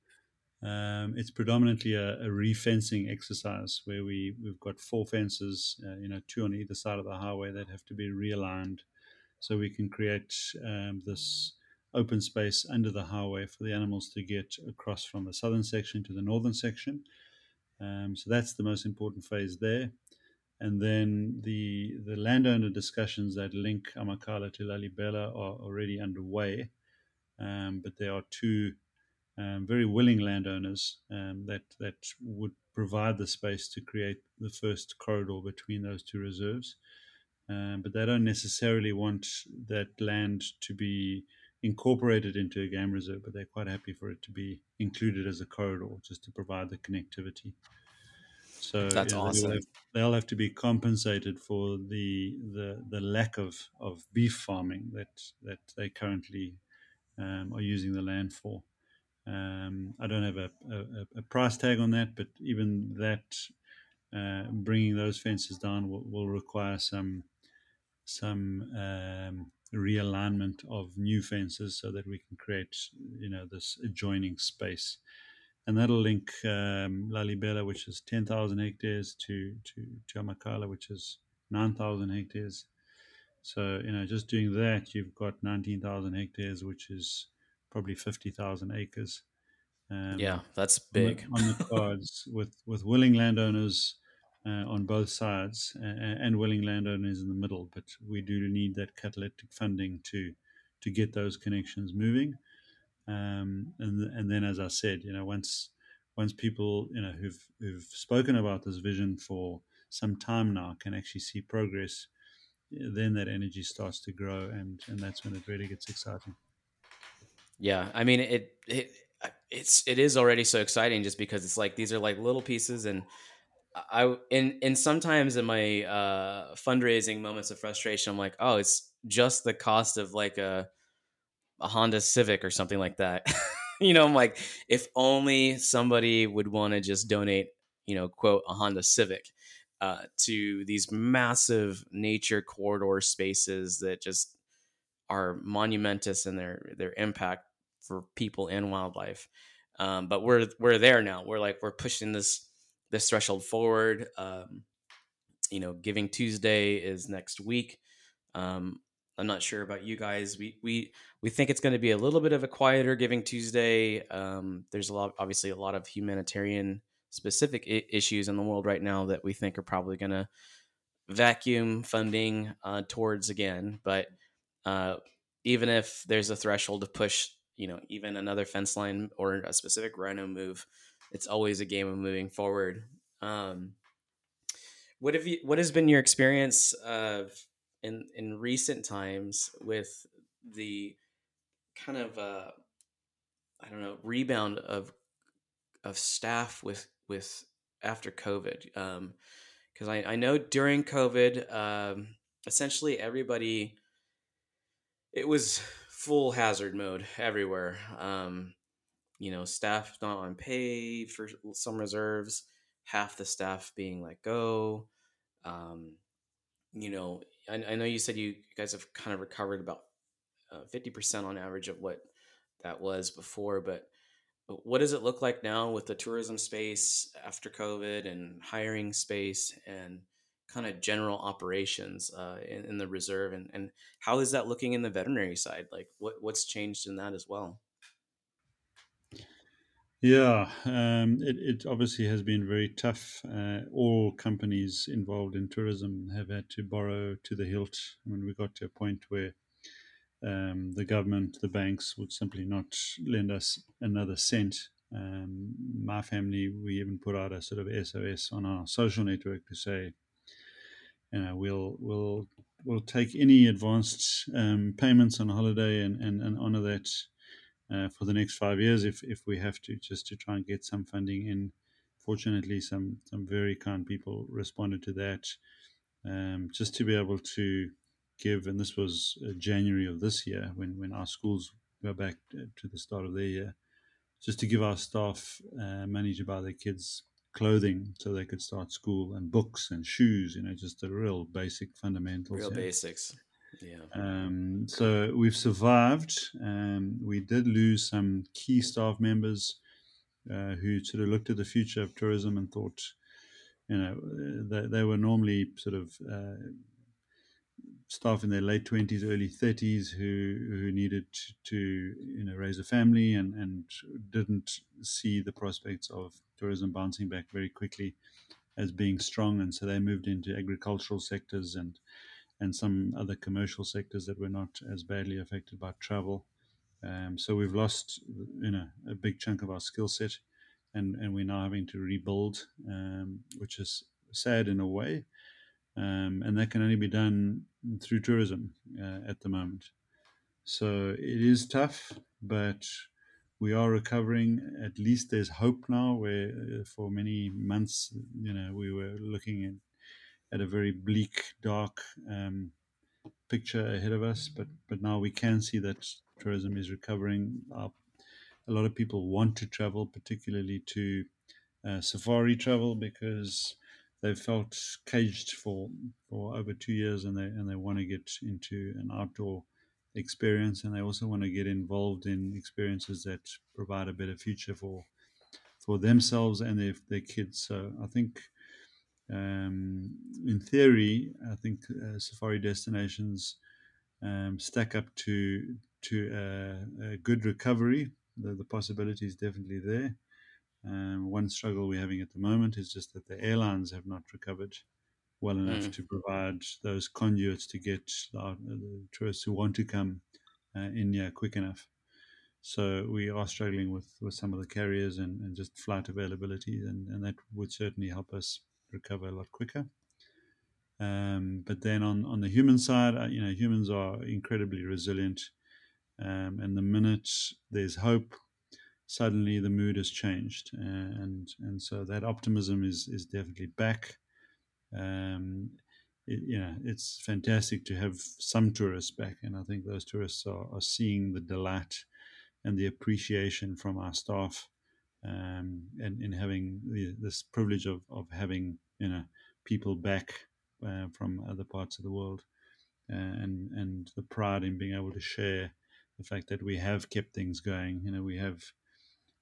Um, it's predominantly a, a refencing exercise where we, we've got four fences, uh, you know, two on either side of the highway that have to be realigned so we can create um, this open space under the highway for the animals to get across from the southern section to the northern section. Um, so that's the most important phase there. And then the the landowner discussions that link Amakhala to Lalibela are already underway. Um, but there are two um, very willing landowners um, that that would provide the space to create the first corridor between those two reserves. Um, but they don't necessarily want that land to be incorporated into a game reserve, but they're quite happy for it to be included as a corridor just to provide the connectivity. So that's yeah, awesome. They'll have, they'll have, to be compensated for the the, the lack of, of beef farming that that they currently um, are using the land for. Um, I don't have a, a, a, price tag on that, but even that, uh, bringing those fences down will, will require some some um, realignment of new fences so that we can create, you know, this adjoining space, and that'll link um, Lalibela, which is ten thousand hectares, to to Amakhala, which is nine thousand hectares. So you know, just doing that, you've got nineteen thousand hectares, which is probably 50,000 acres. Um, yeah, that's big on the, on the cards with, with willing landowners uh, on both sides uh, and willing landowners in the middle. But we do need that catalytic funding to to get those connections moving. Um, and and then, as I said, you know, once once people you know who've who've spoken about this vision for some time now can actually see progress, then that energy starts to grow, and and that's when it really gets exciting. Yeah, I mean it it it's it is already so exciting just because it's like these are like little pieces and I in in sometimes in my uh fundraising moments of frustration I'm like, "Oh, it's just the cost of like a a Honda Civic or something like that." you know, I'm like, if only somebody would want to just donate, you know, quote a Honda Civic uh, to these massive nature corridor spaces that just are monumentous in their their impact for people and wildlife. Um, but we're we're there now. We're like we're pushing this this threshold forward. Um, you know, Giving Tuesday is next week. Um, I'm not sure about you guys. We we we think it's going to be a little bit of a quieter Giving Tuesday. Um, there's a lot, obviously, a lot of humanitarian specific I- issues in the world right now that we think are probably going to vacuum funding uh, towards again. But uh, even if there's a threshold to push, you know, even another fence line or a specific rhino move, it's always a game of moving forward. Um, what have you? What has been your experience of in in recent times with the kind of uh, I don't know rebound of of staff with with after COVID? Um, Because I, I know during COVID, um, essentially everybody it was full hazard mode everywhere. Um, you know, staff not on pay for some reserves, half the staff being let go. Um, you know, I, I know you said you guys have kind of recovered about uh, fifty uh, percent on average of what that was before, but what does it look like now with the tourism space after COVID and hiring space and kind of general operations uh, in, in, the reserve and, and how is that looking in the veterinary side? Like what, what's changed in that as well? Yeah, um, it, it obviously has been very tough. Uh, all companies involved in tourism have had to borrow to the hilt. I mean, we got to a point where um, the government, the banks would simply not lend us another cent. Um, my family, we even put out a sort of SOS on our social network to say, you know, we'll we'll we'll take any advanced um, payments on holiday and, and, and honor that uh, for the next five years if, if we have to, just to try and get some funding in. Fortunately, some, some very kind people responded to that. Um, just to be able to give, and this was uh, January of this year when, when our schools go back uh, to the start of their year, just to give our staff uh, money to buy their kids clothing so they could start school and books and shoes, you know, just the real basic fundamentals. Real yeah. basics. Yeah. Um, so we've survived. Um, we did lose some key staff members uh, who sort of looked at the future of tourism and thought, you know, uh, they, they were normally sort of uh, staff in their late twenties, early thirties who who needed to you know raise a family and and didn't see the prospects of tourism bouncing back very quickly as being strong, and so they moved into agricultural sectors and and some other commercial sectors that were not as badly affected by travel. Um, so we've lost, you know, a big chunk of our skill set, and and we're now having to rebuild, um, which is sad in a way, um, and that can only be done through tourism uh, at the moment. So it is tough, but we are recovering. At least there's hope now. Where uh, for many months, you know, we were looking at at a very bleak, dark um, picture ahead of us. But but now we can see that tourism is recovering. Uh, a lot of people want to travel, particularly to uh, safari travel, because they've felt caged for for over two years, and they and they want to get into an outdoor experience, and they also want to get involved in experiences that provide a better future for for themselves and their their kids. So I think um, in theory, I think uh, safari destinations um, stack up to to a, a good recovery. The, the possibility is definitely there. Um, one struggle we're having at the moment is just that the airlines have not recovered well enough mm. to provide those conduits to get the, the tourists who want to come uh, in here quick enough. So we are struggling with, with some of the carriers and, and just flight availability, and, and that would certainly help us recover a lot quicker. Um, but then on, on the human side, uh, you know, humans are incredibly resilient. Um, and the minute there's hope, suddenly the mood has changed. And, and so that optimism is, is definitely back. Um, it, you know, it's fantastic to have some tourists back. And I think those tourists are, are seeing the delight and the appreciation from our staff um, and in having the, this privilege of, of having you know people back uh, from other parts of the world, uh, and and the pride in being able to share the fact that we have kept things going. You know, we have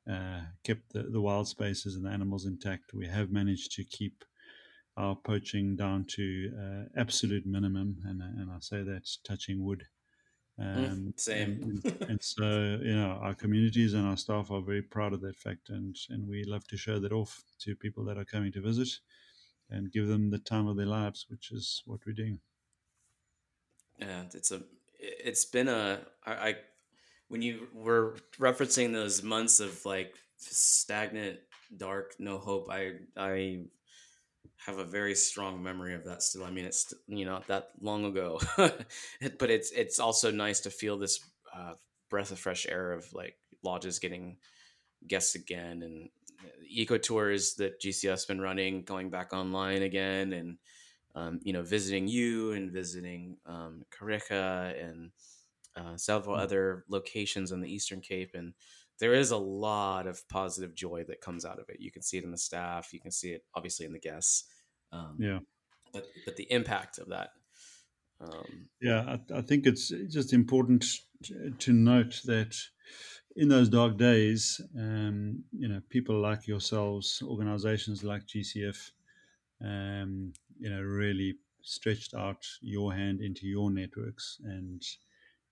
uh, kept the, the wild spaces and the animals intact. We have managed to keep our poaching down to uh, absolute minimum, and and I say that's touching wood. Mm, um, Same. and, and, so, you know, our communities and our staff are very proud of that fact, and and we love to show that off to people that are coming to visit, and give them the time of their lives, which is what we're doing. Yeah, it's a, it's been a, I, I when you were referencing those months of like stagnant, dark, no hope, I I have a very strong memory of that still. I mean, it's you know not that long ago, but it's it's also nice to feel this uh, breath of fresh air of like lodges getting guests again and eco tours that GCF's been running going back online again and um, you know visiting you and visiting um, Kariega and uh, several mm-hmm. other locations in the Eastern Cape and there is a lot of positive joy that comes out of it. You can see it in the staff. You can see it obviously in the guests. Um, yeah. But but the impact of that. Um, yeah, I, I, think it's just important to note that in those dark days, um, you know, people like yourselves, organizations like GCF, um, you know, really stretched out your hand into your networks and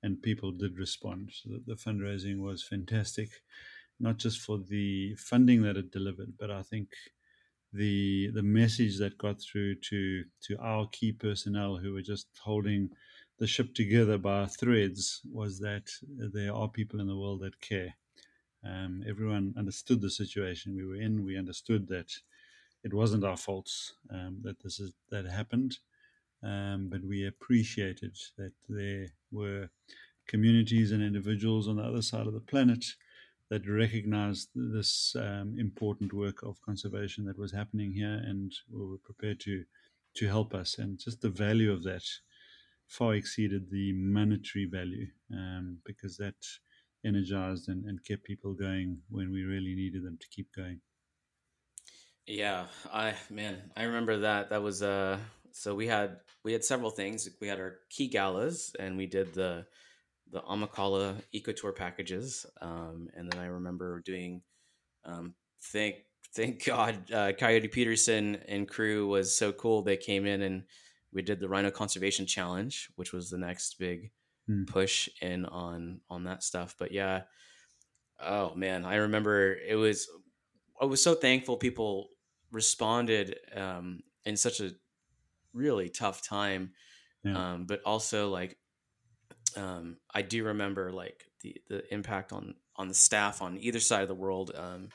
and people did respond. So the, the fundraising was fantastic, not just for the funding that it delivered, but I think the the message that got through to to our key personnel who were just holding the ship together by threads was that there are people in the world that care. Um, everyone understood the situation we were in. We understood that it wasn't our faults um, that this is that happened, um, but we appreciated that there were communities and individuals on the other side of the planet that recognized this um, important work of conservation that was happening here and were prepared to to help us. And just the value of that far exceeded the monetary value um, because that energized and, and kept people going when we really needed them to keep going. Yeah, I man, I remember that. That was uh so we had we had several things. We had our key galas and we did the the Amakhala Eco Tour packages. Um, and then I remember doing um, thank thank God uh, Coyote Peterson and crew was so cool. They came in and we did the Rhino Conservation Challenge, which was the next big hmm. push in on on that stuff. But yeah, oh man, I remember it was I was so thankful people responded um, in such a really tough time. Yeah. Um, but also like um, I do remember like the the impact on on the staff on either side of the world. Um,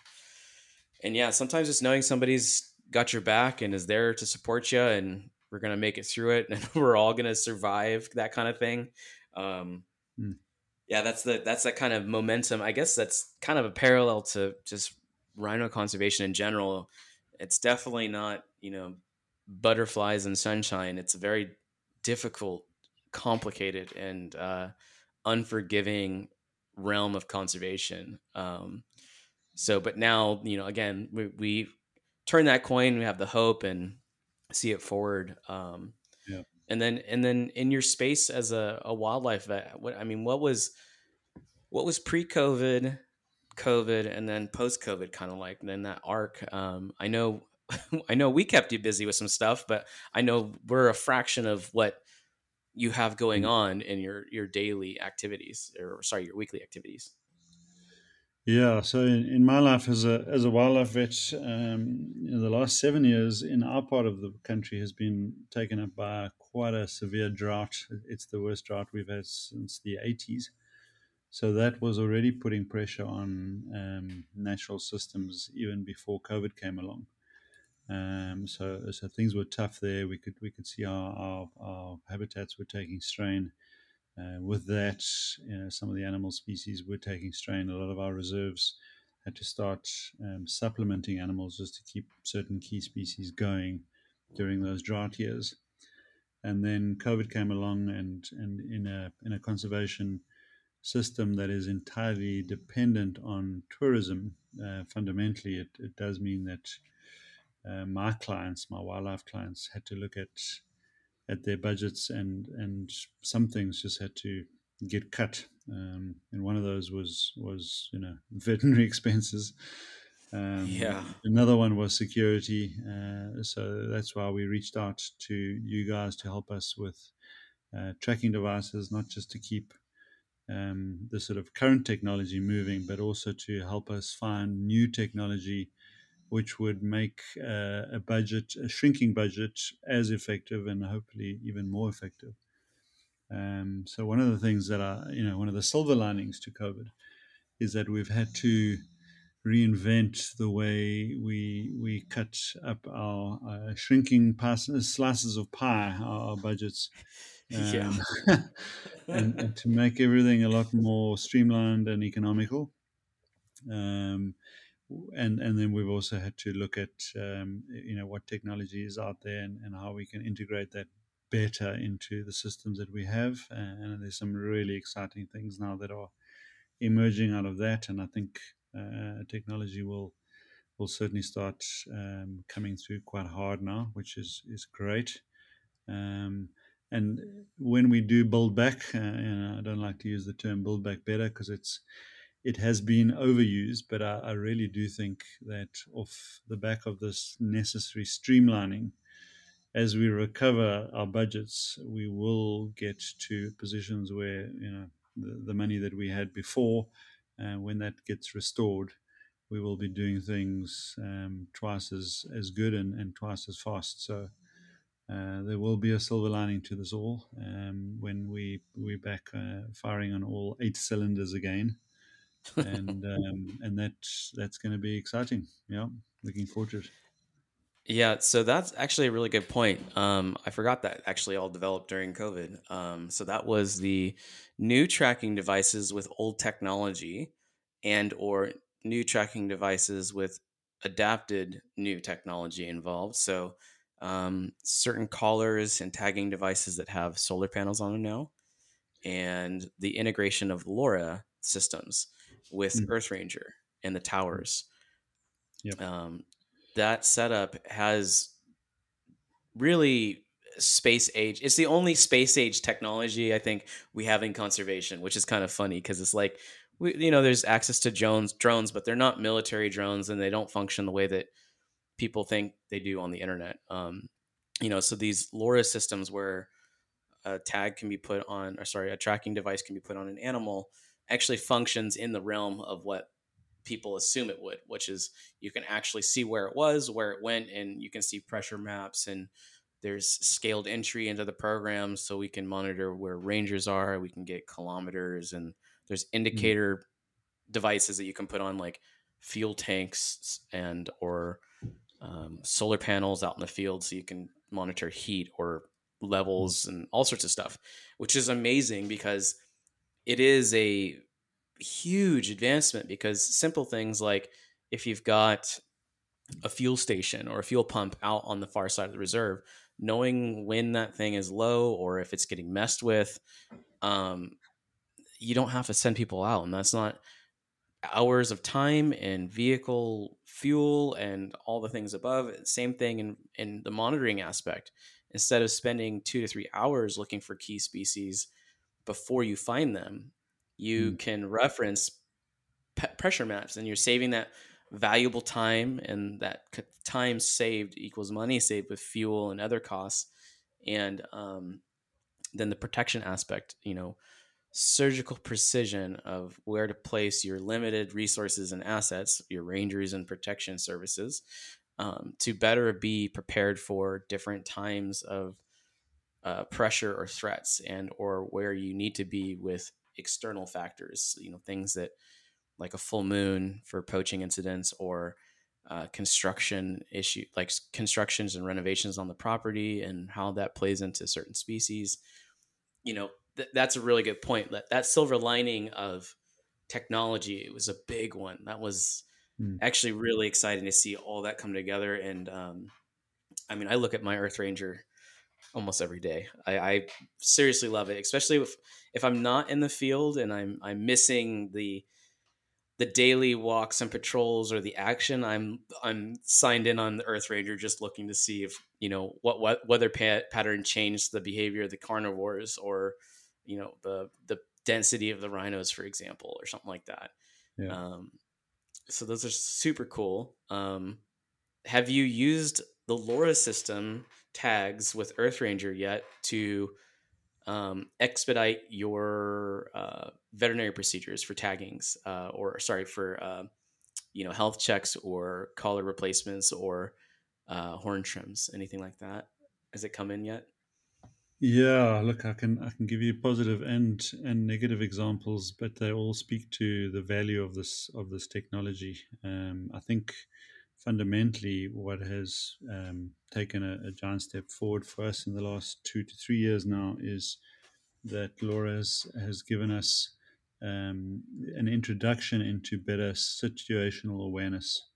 and yeah, sometimes just knowing somebody's got your back and is there to support you, and we're gonna make it through it, and we're all gonna survive that kind of thing. Um, mm. Yeah, that's the that's that kind of momentum. I guess that's kind of a parallel to just rhino conservation in general. It's definitely not you know butterflies and sunshine. It's a very difficult, complicated, and uh, unforgiving realm of conservation. Um, so, but now, you know, again, we, we turn that coin, we have the hope and see it forward. Um, yeah. And then, and then in your space as a, a wildlife vet, what, I mean, what was, what was pre-COVID, COVID, and then post-COVID kind of like, then that arc? Um, I know, I know we kept you busy with some stuff, but I know we're a fraction of what you have going mm. on in your your daily activities or sorry your weekly activities. Yeah so in, in my life as a as a wildlife vet um, in the last seven years in our part of the country has been taken up by quite a severe drought. It's the worst drought we've had since the 80s so that was already putting pressure on um, natural systems even before covid came along um, so, so things were tough there. We could we could see our, our, our habitats were taking strain. Uh, with that, you know, some of the animal species were taking strain. A lot of our reserves had to start um, supplementing animals just to keep certain key species going during those drought years. And then COVID came along, and and in a in a conservation system that is entirely dependent on tourism, uh, fundamentally, it, it does mean that uh, my clients, my wildlife clients, had to look at at their budgets, and and some things just had to get cut. Um, and one of those was was you know veterinary expenses. Um, yeah. Another one was security. Uh, so that's why we reached out to you guys to help us with uh, tracking devices, not just to keep um, the sort of current technology moving, but also to help us find new technology which would make uh, a budget, a shrinking budget, as effective and hopefully even more effective. Um, so one of the things that are, you know, one of the silver linings to COVID is that we've had to reinvent the way we we cut up our uh, shrinking passes, slices of pie, our, our budgets, um, Yeah. and, and to make everything a lot more streamlined and economical. Um, and and then we've also had to look at um, you know what technology is out there and, and how we can integrate that better into the systems that we have. And there's some really exciting things now that are emerging out of that. And I think uh, technology will will certainly start um, coming through quite hard now, which is is great. Um, and when we do build back, uh, know, I don't like to use the term build back better because it's it has been overused, but I, I, really do think that off the back of this necessary streamlining, as we recover our budgets, we will get to positions where you know the, the money that we had before, uh, when that gets restored, we will be doing things um, twice as, as good and, and twice as fast. So uh, there will be a silver lining to this all um, when we we're back uh, firing on all eight cylinders again and um, and that's that's going to be exciting. Yeah, looking forward to it. Yeah, so that's actually a really good point. Um, I forgot that actually all developed during COVID. Um, so that was the new tracking devices with old technology, and or new tracking devices with adapted new technology involved. So um, certain collars and tagging devices that have solar panels on them now, and the integration of LoRa systems with mm. Earth Ranger and the towers. Yep. Um, that setup has really space age. It's the only space age technology I think we have in conservation, which is kind of funny because it's like we, you know, there's access to drones, drones, but they're not military drones and they don't function the way that people think they do on the internet. Um, you know, so these LoRa systems where a tag can be put on, or sorry, a tracking device can be put on an animal actually functions in the realm of what people assume it would, which is you can actually see where it was, where it went, and you can see pressure maps and there's scaled entry into the program so we can monitor where rangers are, we can get kilometers and there's hmm. indicator mm-hmm. devices that you can put on like fuel tanks and or um, solar panels out in the field so you can monitor heat or levels and all sorts of stuff, which is amazing because it is a huge advancement because simple things like if you've got a fuel station or a fuel pump out on the far side of the reserve, knowing when that thing is low or if it's getting messed with, um, you don't have to send people out, and that's not hours of time and vehicle fuel and all the things above. Same thing in in the monitoring aspect. Instead of spending two to three hours looking for key species, before you find them, you mm. can reference pe- pressure maps and you're saving that valuable time and that time saved equals money saved with fuel and other costs and um, then the protection aspect you know surgical precision of where to place your limited resources and assets your rangers and protection services um, to better be prepared for different times of uh, pressure or threats and or where you need to be with external factors you know things that like a full moon for poaching incidents or uh, construction issue like constructions and renovations on the property and how that plays into certain species. You know th- that's a really good point. That that silver lining of technology it was a big one. That was mm. actually really exciting to see all that come together and um, i mean i look at my earth ranger almost every day. I, I, seriously love it, especially if if I'm not in the field and I'm I'm missing the the daily walks and patrols or the action. I'm I'm signed in on the Earth Ranger, just looking to see if you know what what weather pat- pattern changed the behavior of the carnivores or you know the the density of the rhinos, for example, or something like that. Yeah. Um, So those are super cool. Um, have you used the LoRa system tags with Earth Ranger yet to um, expedite your uh, veterinary procedures for taggings, uh, or sorry, for uh, you know health checks or collar replacements or uh, horn trims, anything like that? Has it come in yet? Yeah, look, I can I can give you positive and and negative examples, but they all speak to the value of this of this technology. Um, I think fundamentally what has um, taken a, a, giant step forward for us in the last two to three years now is that LoRa has, has given us um, an introduction into better situational awareness.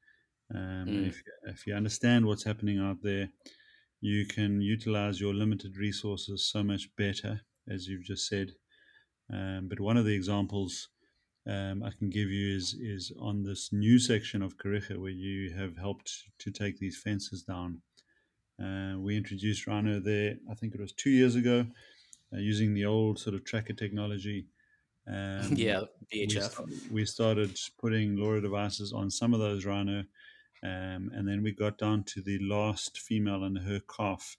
Um, mm. if, if you understand what's happening out there, you can utilize your limited resources so much better, as you've just said. Um, but one of the examples um, I can give you is is on this new section of Kariega where you have helped to take these fences down. Uh, we introduced Rhino there, I think it was two years ago, uh, using the old sort of tracker technology. Um, yeah, VHF. We, we, started putting LoRa devices on some of those Rhino, um, and then we got down to the last female and her calf,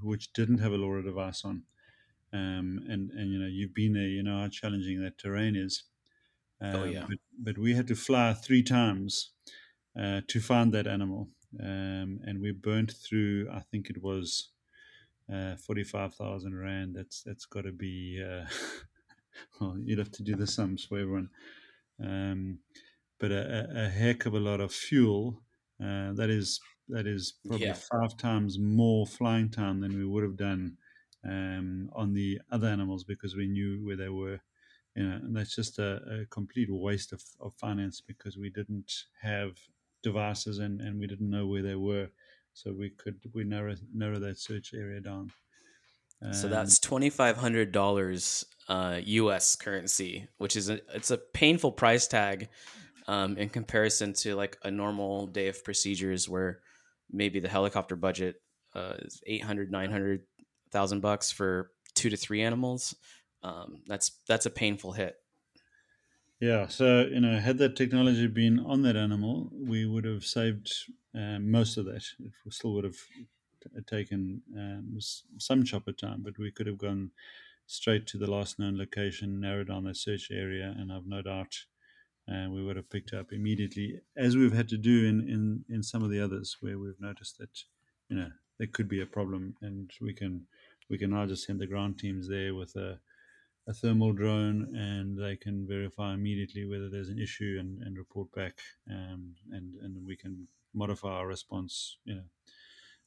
which didn't have a LoRa device on. Um, and and you know you've been there, you know how challenging that terrain is. Um, oh yeah. But, but, we had to fly three times uh, to find that animal, um, and we burnt through. I think it was uh, forty-five thousand rand. That's that's got to be. Uh, well, you'd have to do the sums for everyone. Um, but a, a, heck of a lot of fuel. Uh, that is that is probably yeah. five times more flying time than we would have done um, on the other animals because we knew where they were you know, and that's just a, a complete waste of, of finance because we didn't have devices and, and we didn't know where they were. So we could we narrow narrow that search area down. Um, so that's twenty five hundred dollars uh, U.S. currency, which is a it's a painful price tag um, in comparison to like a normal day of procedures where maybe the helicopter budget uh, is 800 900,000 bucks for two to three animals um, that's that's a painful hit. Yeah, so you know, had that technology been on that animal, we would have saved um, most of that. It still would have t- taken um, some chopper time, but we could have gone straight to the last known location, narrowed down the search area, and I've no doubt uh, we would have picked up immediately, as we've had to do in, in, in some of the others where we've noticed that you know there could be a problem, and we can we can now just send the ground teams there with a a thermal drone and they can verify immediately whether there's an issue and, and report back um, and and we can modify our response you know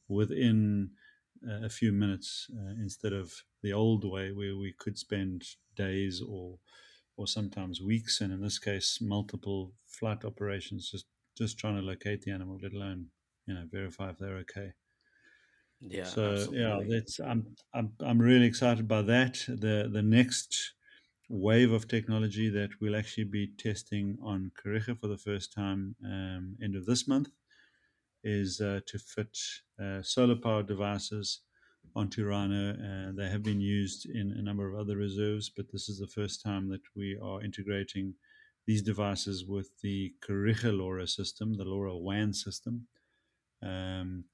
within uh, a few minutes uh, instead of the old way where we could spend days or or sometimes weeks and in this case multiple flight operations just just trying to locate the animal let alone you know verify if they're okay yeah. So absolutely. yeah, that's I'm I'm I'm really excited by that. The the next wave of technology that we'll actually be testing on Kariega for the first time um, end of this month is uh, to fit uh, solar powered devices onto Rhino. Uh, they have been used in a number of other reserves, but this is the first time that we are integrating these devices with the Kariega LoRa system, the LoRa WAN system. Um,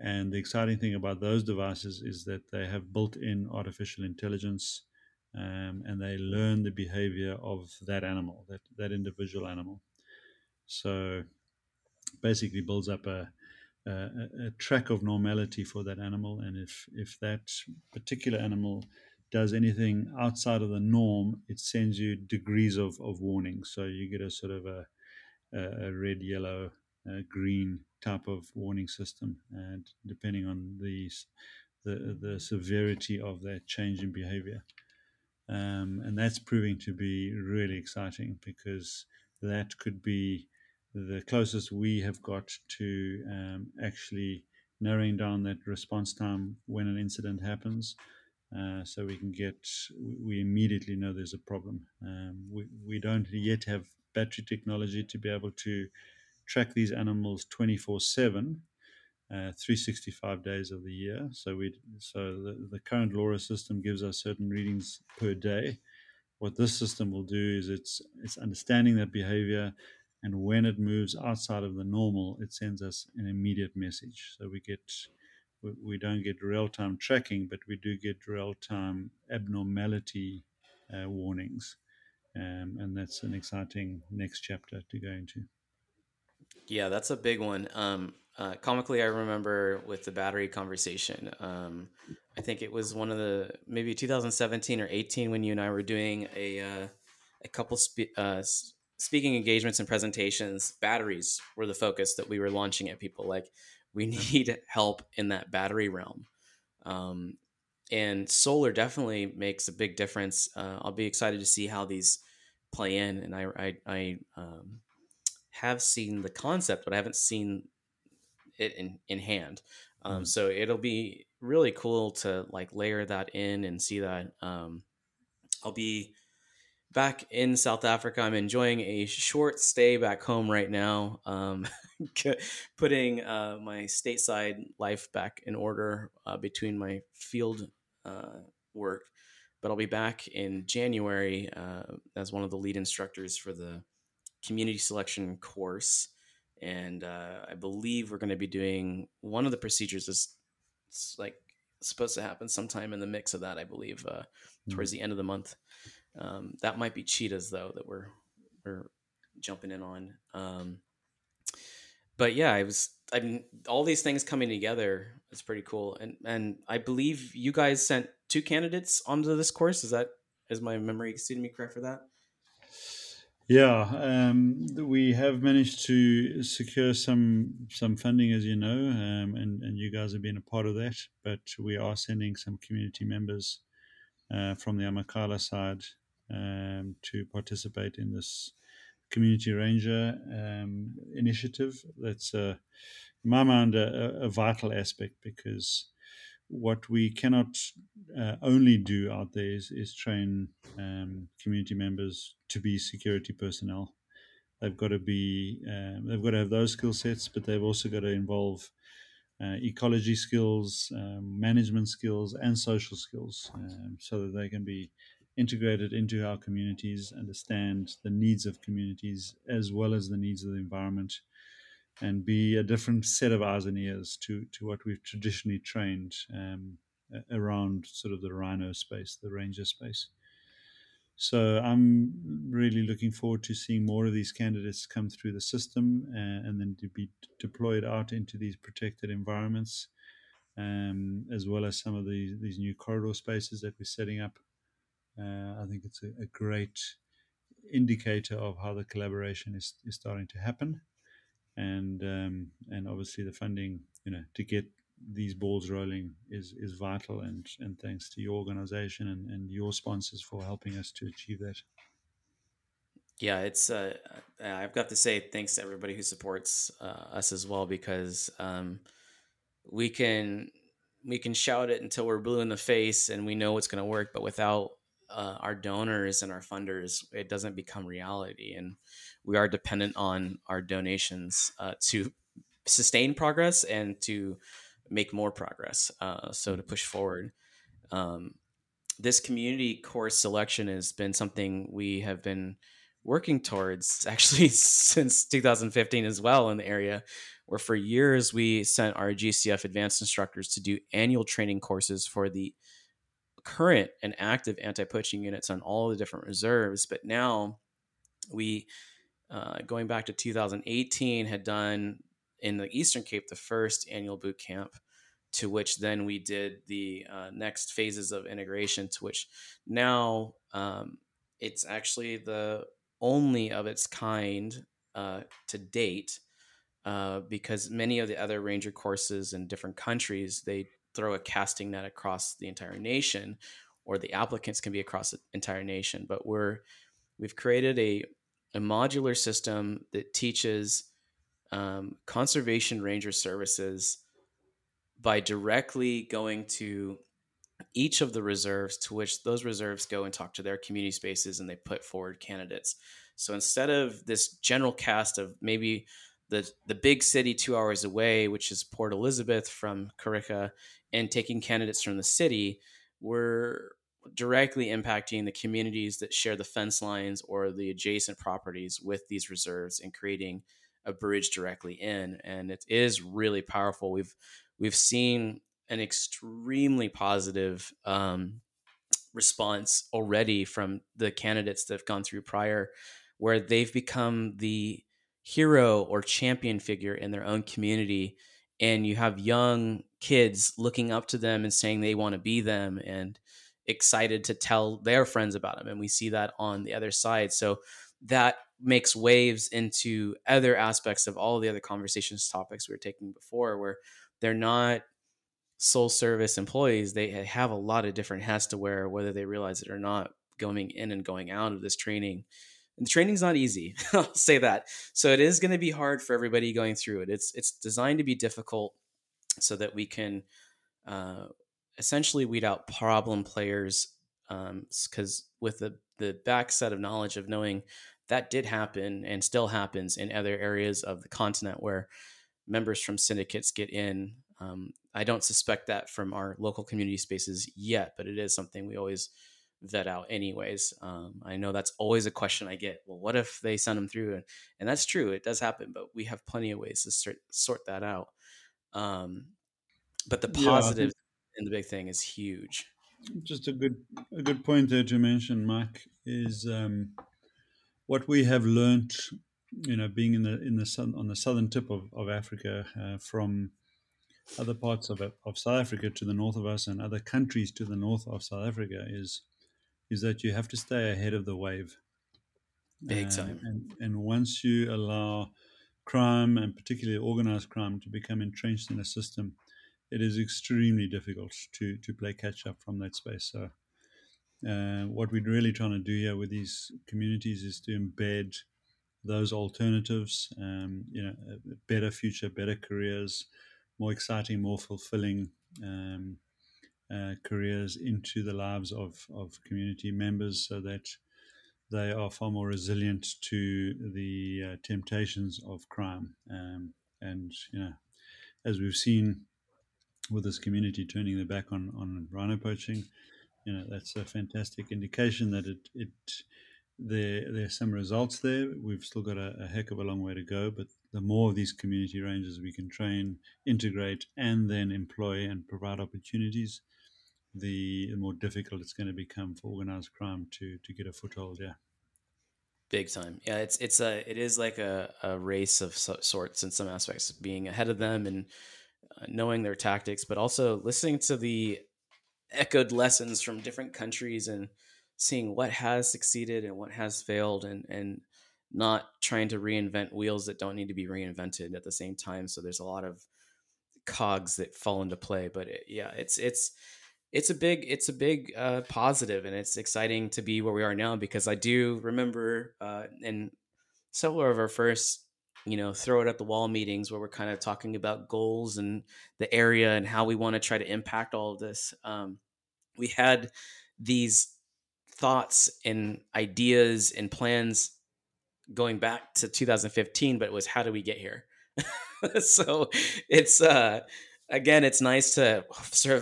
and the exciting thing about those devices is that they have built in artificial intelligence um, and they learn the behavior of that animal, that, that individual animal. So basically builds up a, a, a track of normality for that animal. And if, if that particular animal does anything outside of the norm, it sends you degrees of, of warning. So you get a sort of a, a red, yellow, uh, green type of warning system, and depending on the the, the severity of that change in behavior. Um, and that's proving to be really exciting because that could be the closest we have got to um, actually narrowing down that response time when an incident happens. Uh, so we can get, we immediately know there's a problem. Um, we, we don't yet have battery technology to be able to track these animals 24 7 uh, 365 days of the year. So we so the, the current LoRa system gives us certain readings per day. What this system will do is it's it's understanding that behavior and when it moves outside of the normal, it sends us an immediate message. So we get we, don't get real time tracking, but we do get real time abnormality uh, warnings, um, and that's an exciting next chapter to go into. Yeah, that's a big one. Um, uh, comically, I remember with the battery conversation. Um, I think it was one of the maybe 2017 or 18 when you and I were doing a uh, a couple spe- uh, speaking engagements and presentations. Batteries were the focus that we were launching at people. Like we need help in that battery realm. Um, and solar definitely makes a big difference. Uh, I'll be excited to see how these play in. And I, I, I um, have seen the concept, but I haven't seen it in, in hand. Um, mm. So it'll be really cool to like layer that in and see that. Um, I'll be back in South Africa. I'm enjoying a short stay back home right now, um, putting uh, my stateside life back in order uh, between my field uh, work. But I'll be back in January uh, as one of the lead instructors for the community selection course. And uh, I believe we're going to be doing one of the procedures is like supposed to happen sometime in the mix of that, I believe, uh, towards mm-hmm. the end of the month. Um, that might be cheetahs though that we're we're jumping in on. Um, but yeah, I was I mean all these things coming together is pretty cool. And and I believe you guys sent two candidates onto this course. Is that is my memory exceeding me correct for that? Yeah, um, we have managed to secure some some funding, as you know, um, and and you guys have been a part of that. But we are sending some community members uh, from the Amakhala side um, to participate in this community ranger um, initiative. That's, uh, in my mind, a, a, vital aspect because what we cannot uh, only do out there is, is train um, community members to be security personnel. They've got to be, um, they've got to have those skill sets, but they've also got to involve uh, ecology skills, um, management skills, and social skills um, so that they can be integrated into our communities, understand the needs of communities as well as the needs of the environment, and be a different set of eyes and ears to, to what we've traditionally trained um, around sort of the rhino space, the ranger space. So I'm really looking forward to seeing more of these candidates come through the system uh, and then to be deployed out into these protected environments, um, as well as some of these these new corridor spaces that we're setting up uh, I think it's a, a, great indicator of how the collaboration is, is starting to happen, and um, and obviously the funding, you know, to get these balls rolling is is vital. And and thanks to your organization and, and your sponsors for helping us to achieve that. Yeah, it's. Uh, I've got to say thanks to everybody who supports uh, us as well because um, we can we can shout it until we're blue in the face and we know it's going to work, but without uh, our donors and our funders, it doesn't become reality. And we are dependent on our donations uh, to sustain progress and to make more progress. Uh, so to push forward. Um, this community course selection has been something we have been working towards actually since 2015 as well in the area where for years we sent our GCF advanced instructors to do annual training courses for the current and active anti-poaching units on all the different reserves. But now we, uh, going back to 2018, had done in the Eastern Cape the first annual boot camp, to which then we did the uh, next phases of integration. To which now um, it's actually the only of its kind uh, to date. Uh, because many of the other ranger courses in different countries they throw a casting net across the entire nation, or the applicants can be across the entire nation. But we're we've created a a modular system that teaches um, conservation ranger services by directly going to each of the reserves to which those reserves go and talk to their community spaces and they put forward candidates. So instead of this general cast of maybe the the big city two hours away, which is Port Elizabeth from Kariega, and taking candidates from the city, we're directly impacting the communities that share the fence lines or the adjacent properties with these reserves and creating a bridge directly in. And it is really powerful. We've we've seen an extremely positive um, response already from the candidates that have gone through prior where they've become the hero or champion figure in their own community and you have young kids looking up to them and saying they want to be them and excited to tell their friends about them and we see that on the other side. So that makes waves into other aspects of all the other conversations topics we were taking before where they're not sole service employees they have a lot of different hats to wear whether they realize it or not going in and going out of this training and the training's not easy i'll say that. So it is going to be hard for everybody going through it. It's it's designed to be difficult so that we can uh, essentially weed out problem players because um, with the the back set of knowledge of knowing that did happen and still happens in other areas of the continent where members from syndicates get in um, i don't suspect that from our local community spaces yet but it is something we always vet out anyways um, i know that's always a question i get well what if they send them through and, and that's true it does happen but we have plenty of ways to sort, sort that out um, but the positive yeah, and the big thing is huge. Just a good a good point there to mention, Mike, is um, what we have learned. You know, being in the in the sun, on the southern tip of of Africa, uh, from other parts of of South Africa to the north of us, and other countries to the north of South Africa, is is that you have to stay ahead of the wave. Big time. and, and once you allow crime and particularly organized crime to become entrenched in a system, it is extremely difficult to to play catch up from that space. So, uh, what we're really trying to do here with these communities is to embed those alternatives, um, you know, a better future, better careers, more exciting, more fulfilling um, uh, careers into the lives of, of community members so that they are far more resilient to the uh, temptations of crime. Um, and, you know, as we've seen with this community turning their back on, on rhino poaching, you know, that's a fantastic indication that it, it there, there are some results there. We've still got a, a heck of a long way to go, but the more of these community rangers we can train, integrate, and then employ and provide opportunities, the, more difficult it's going to become for organized crime to to get a foothold. Yeah. Big time. Yeah, it's it's a it is like a, a race of sorts in some aspects, being ahead of them and uh, knowing their tactics, but also listening to the echoed lessons from different countries and seeing what has succeeded and what has failed, and and not trying to reinvent wheels that don't need to be reinvented at the same time. So there's a lot of cogs that fall into play, but it, yeah, it's it's it's a big it's a big uh, positive and it's exciting to be where we are now because I do remember uh, in several of our first you know throw it at the wall meetings where we're kind of talking about goals and the area and how we want to try to impact all of this um, we had these thoughts and ideas and plans going back to 2015 but it was how do we get here? So it's uh again, it's nice to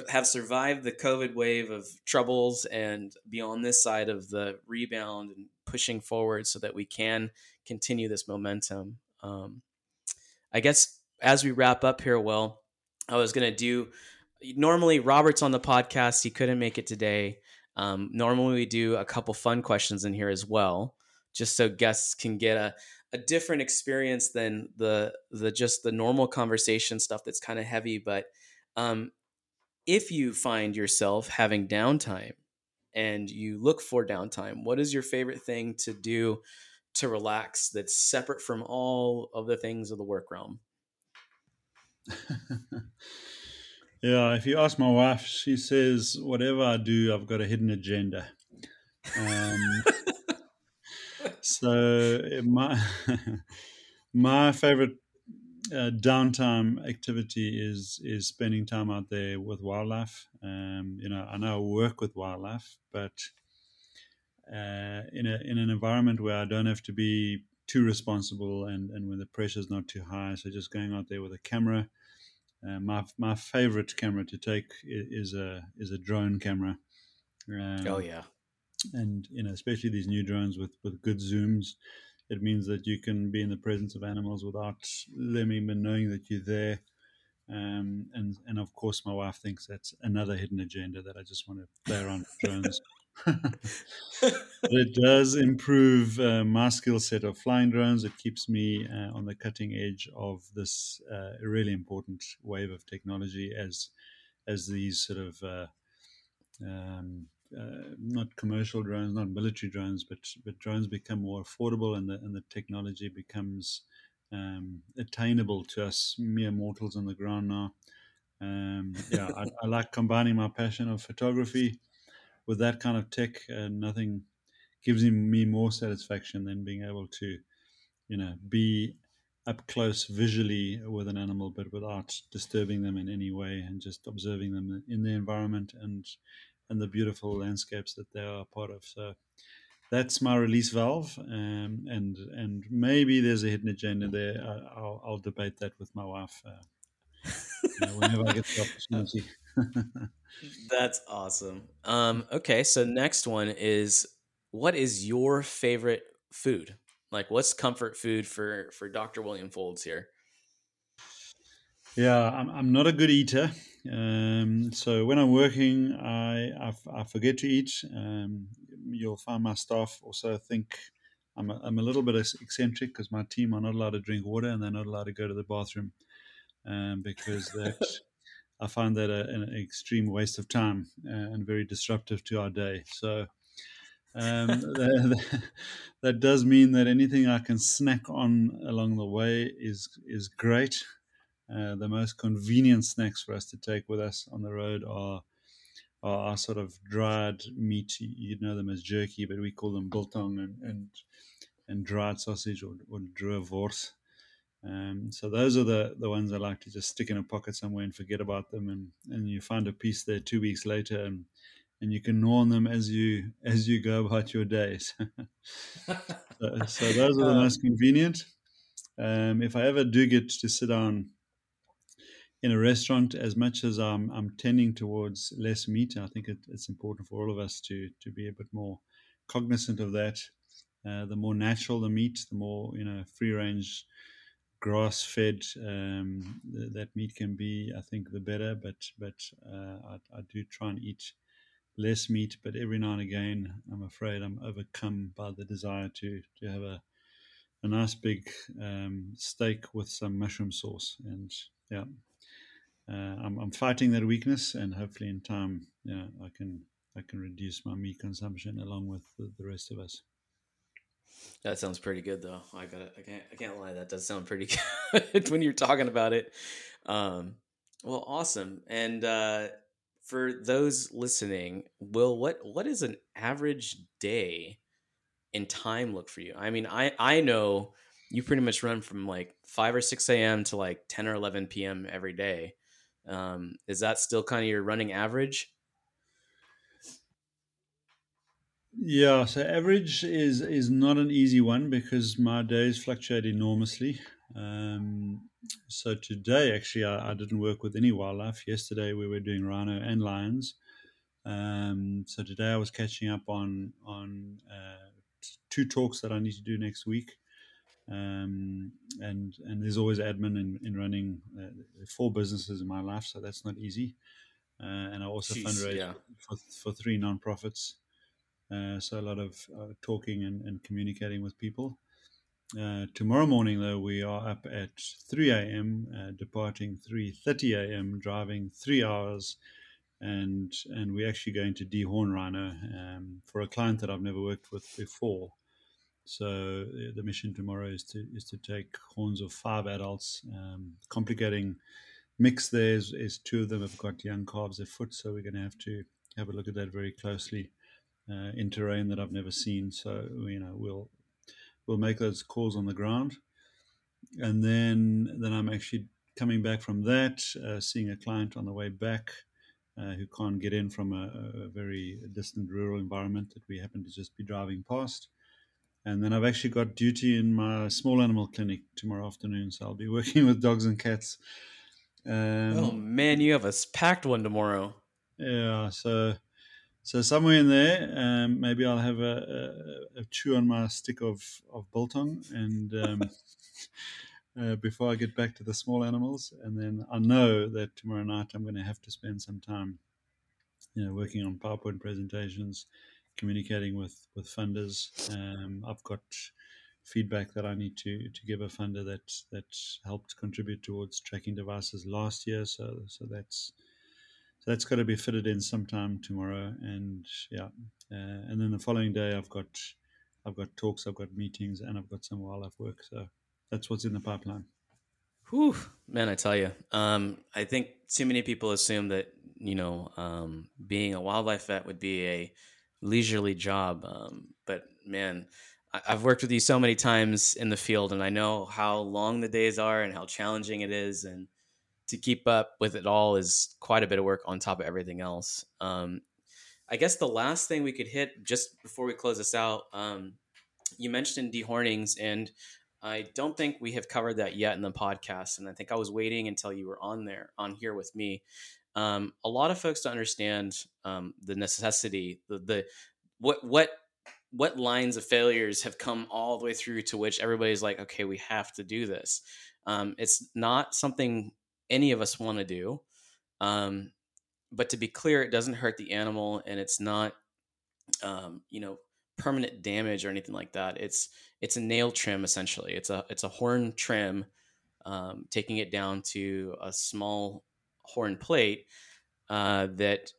have survived the COVID wave of troubles and be on this side of the rebound and pushing forward so that we can continue this momentum. Um, I guess as we wrap up here, well, I was going to do normally Robert's on the podcast. He couldn't make it today. Um, normally we do a couple fun questions in here as well, just so guests can get a, a different experience than the the just the normal conversation stuff that's kind of heavy but um, if you find yourself having downtime and you look for downtime what is your favorite thing to do to relax that's separate from all of the things of the work realm? Yeah if you ask my wife she says whatever i do i've got a hidden agenda. Um, so my my favorite uh, downtime activity is is spending time out there with wildlife. Um, you know, I know I work with wildlife, but uh, in a in an environment where I don't have to be too responsible and and when the pressure is not too high. So just going out there with a camera. Uh, my my favorite camera to take is a is a drone camera Um, oh yeah, and you know, especially these new drones with with good zooms, it means that you can be in the presence of animals without them even knowing that you're there. Um, and and of course, my wife thinks that's another hidden agenda that I just want to play around with drones. it does improve uh, my skill set of flying drones. It keeps me uh, on the cutting edge of this uh, really important wave of technology as as these sort of uh, um, uh, not commercial drones, not military drones, but but drones become more affordable and the and the technology becomes um, attainable to us mere mortals on the ground now. Um, yeah, I, I, like combining my passion of photography with that kind of tech. Uh, nothing gives me more satisfaction than being able to, you know, be up close visually with an animal, but without disturbing them in any way, and just observing them in the environment and and the beautiful landscapes that they are a part of. So that's my release valve, um, and and maybe there's a hidden agenda there. I, will I'll debate that with my wife uh, you know, whenever I get the opportunity. that's awesome. Um, okay, so next one is what is your favorite food? Like, what's comfort food for for Dr. William Fowlds here? Yeah, I'm, I'm not a good eater. Um, so when I'm working, I, I, I forget to eat. Um, you'll find my staff also think I'm a, I'm a little bit eccentric because my team are not allowed to drink water and they're not allowed to go to the bathroom um, because that I find that a, an extreme waste of time uh, and very disruptive to our day. So um, that, that, does mean that anything I can snack on along the way is is great. Uh, the most convenient snacks for us to take with us on the road are are our sort of dried meat. You know them as jerky, but we call them biltong and and, and dried sausage or, or. Um, so those are the, the ones I like to just stick in a pocket somewhere and forget about them, and, and you find a piece there two weeks later, and and you can gnaw on them as you as you go about your days. so, so, those are the most convenient. Um, if I ever do get to sit down in a restaurant, as much as I'm, I'm tending towards less meat, I think it, it's important for all of us to to be a bit more cognizant of that. Uh, the more natural the meat, the more you know free range, grass fed um, th- that meat can be. I think the better. But but uh, I, I, do try and eat less meat, but every now and again, I'm afraid I'm overcome by the desire to to have a a nice big um, steak with some mushroom sauce, and yeah, I'm, I'm fighting that weakness, and hopefully in time, yeah, I can I can reduce my meat consumption along with the, the rest of us. That sounds pretty good, though. I got I can't. I can't lie. That does sound pretty good when you're talking about it. Um, well, awesome. And uh, for those listening, Will, what what is an average day in time look for you? I mean, I I know you pretty much run from like five or six a.m. to like ten or eleven p.m. every day. Um, is that still kind of your running average? Yeah, so average is is not an easy one because my days fluctuate enormously. Um, so today, actually, I, I, didn't work with any wildlife. Yesterday, we were doing rhino and lions. Um, so today, I was catching up on on uh, two talks that I need to do next week. Um, and and there's always admin in, in running uh, four businesses in my life, so that's not easy. Uh, and I also Jeez, fundraise yeah. for, for three nonprofits. Uh, so a lot of uh, talking and, and, communicating with people. Uh, tomorrow morning, though, we are up at 3 a.m., uh, departing 3:30 a.m., driving three hours, and and we're actually going to dehorn rhino um, for a client that I've never worked with before. So the mission tomorrow is to is to take horns of five adults. Um, complicating mix there is, is two of them have got young calves at foot, so we're going to have to have a look at that very closely uh, in terrain that I've never seen. So you know we'll we'll make those calls on the ground, and then then I'm actually coming back from that, uh, seeing a client on the way back. Uh, who can't get in from a, a, very distant rural environment that we happen to just be driving past. And then I've actually got duty in my small animal clinic tomorrow afternoon, so I'll be working with dogs and cats. Um, oh man, you have a packed one tomorrow. Yeah, so so somewhere in there, um, maybe I'll have a, a, a, chew on my stick of of biltong, and um, uh, before I get back to the small animals, and then I know that tomorrow night I'm going to have to spend some time, you know, working on PowerPoint presentations, communicating with with funders. Um, I've got feedback that I need to to give a funder that that helped contribute towards tracking devices last year. So so that's so that's got to be fitted in sometime tomorrow, and yeah, uh, and then the following day I've got I've got talks, I've got meetings, and I've got some wildlife work. So that's what's in the pipeline. Whew, man, I tell you, um, I think too many people assume that you know um, being a wildlife vet would be a leisurely job, um, but man, I've worked with you so many times in the field, and I know how long the days are and how challenging it is, and to keep up with it all is quite a bit of work on top of everything else. Um, I guess the last thing we could hit just before we close this out, um, you mentioned dehornings, and I don't think we have covered that yet in the podcast. And I think I was waiting until you were on there, on here with me. Um, a lot of folks don't understand um, the necessity, the, the what what what lines of failures have come all the way through to which everybody's like, okay, we have to do this. Um, it's not something any of us want to do. Um, but to be clear, it doesn't hurt the animal and it's not, um, you know, permanent damage or anything like that. It's, it's a nail trim essentially. It's a, it's a horn trim, um, taking it down to a small horn plate uh, that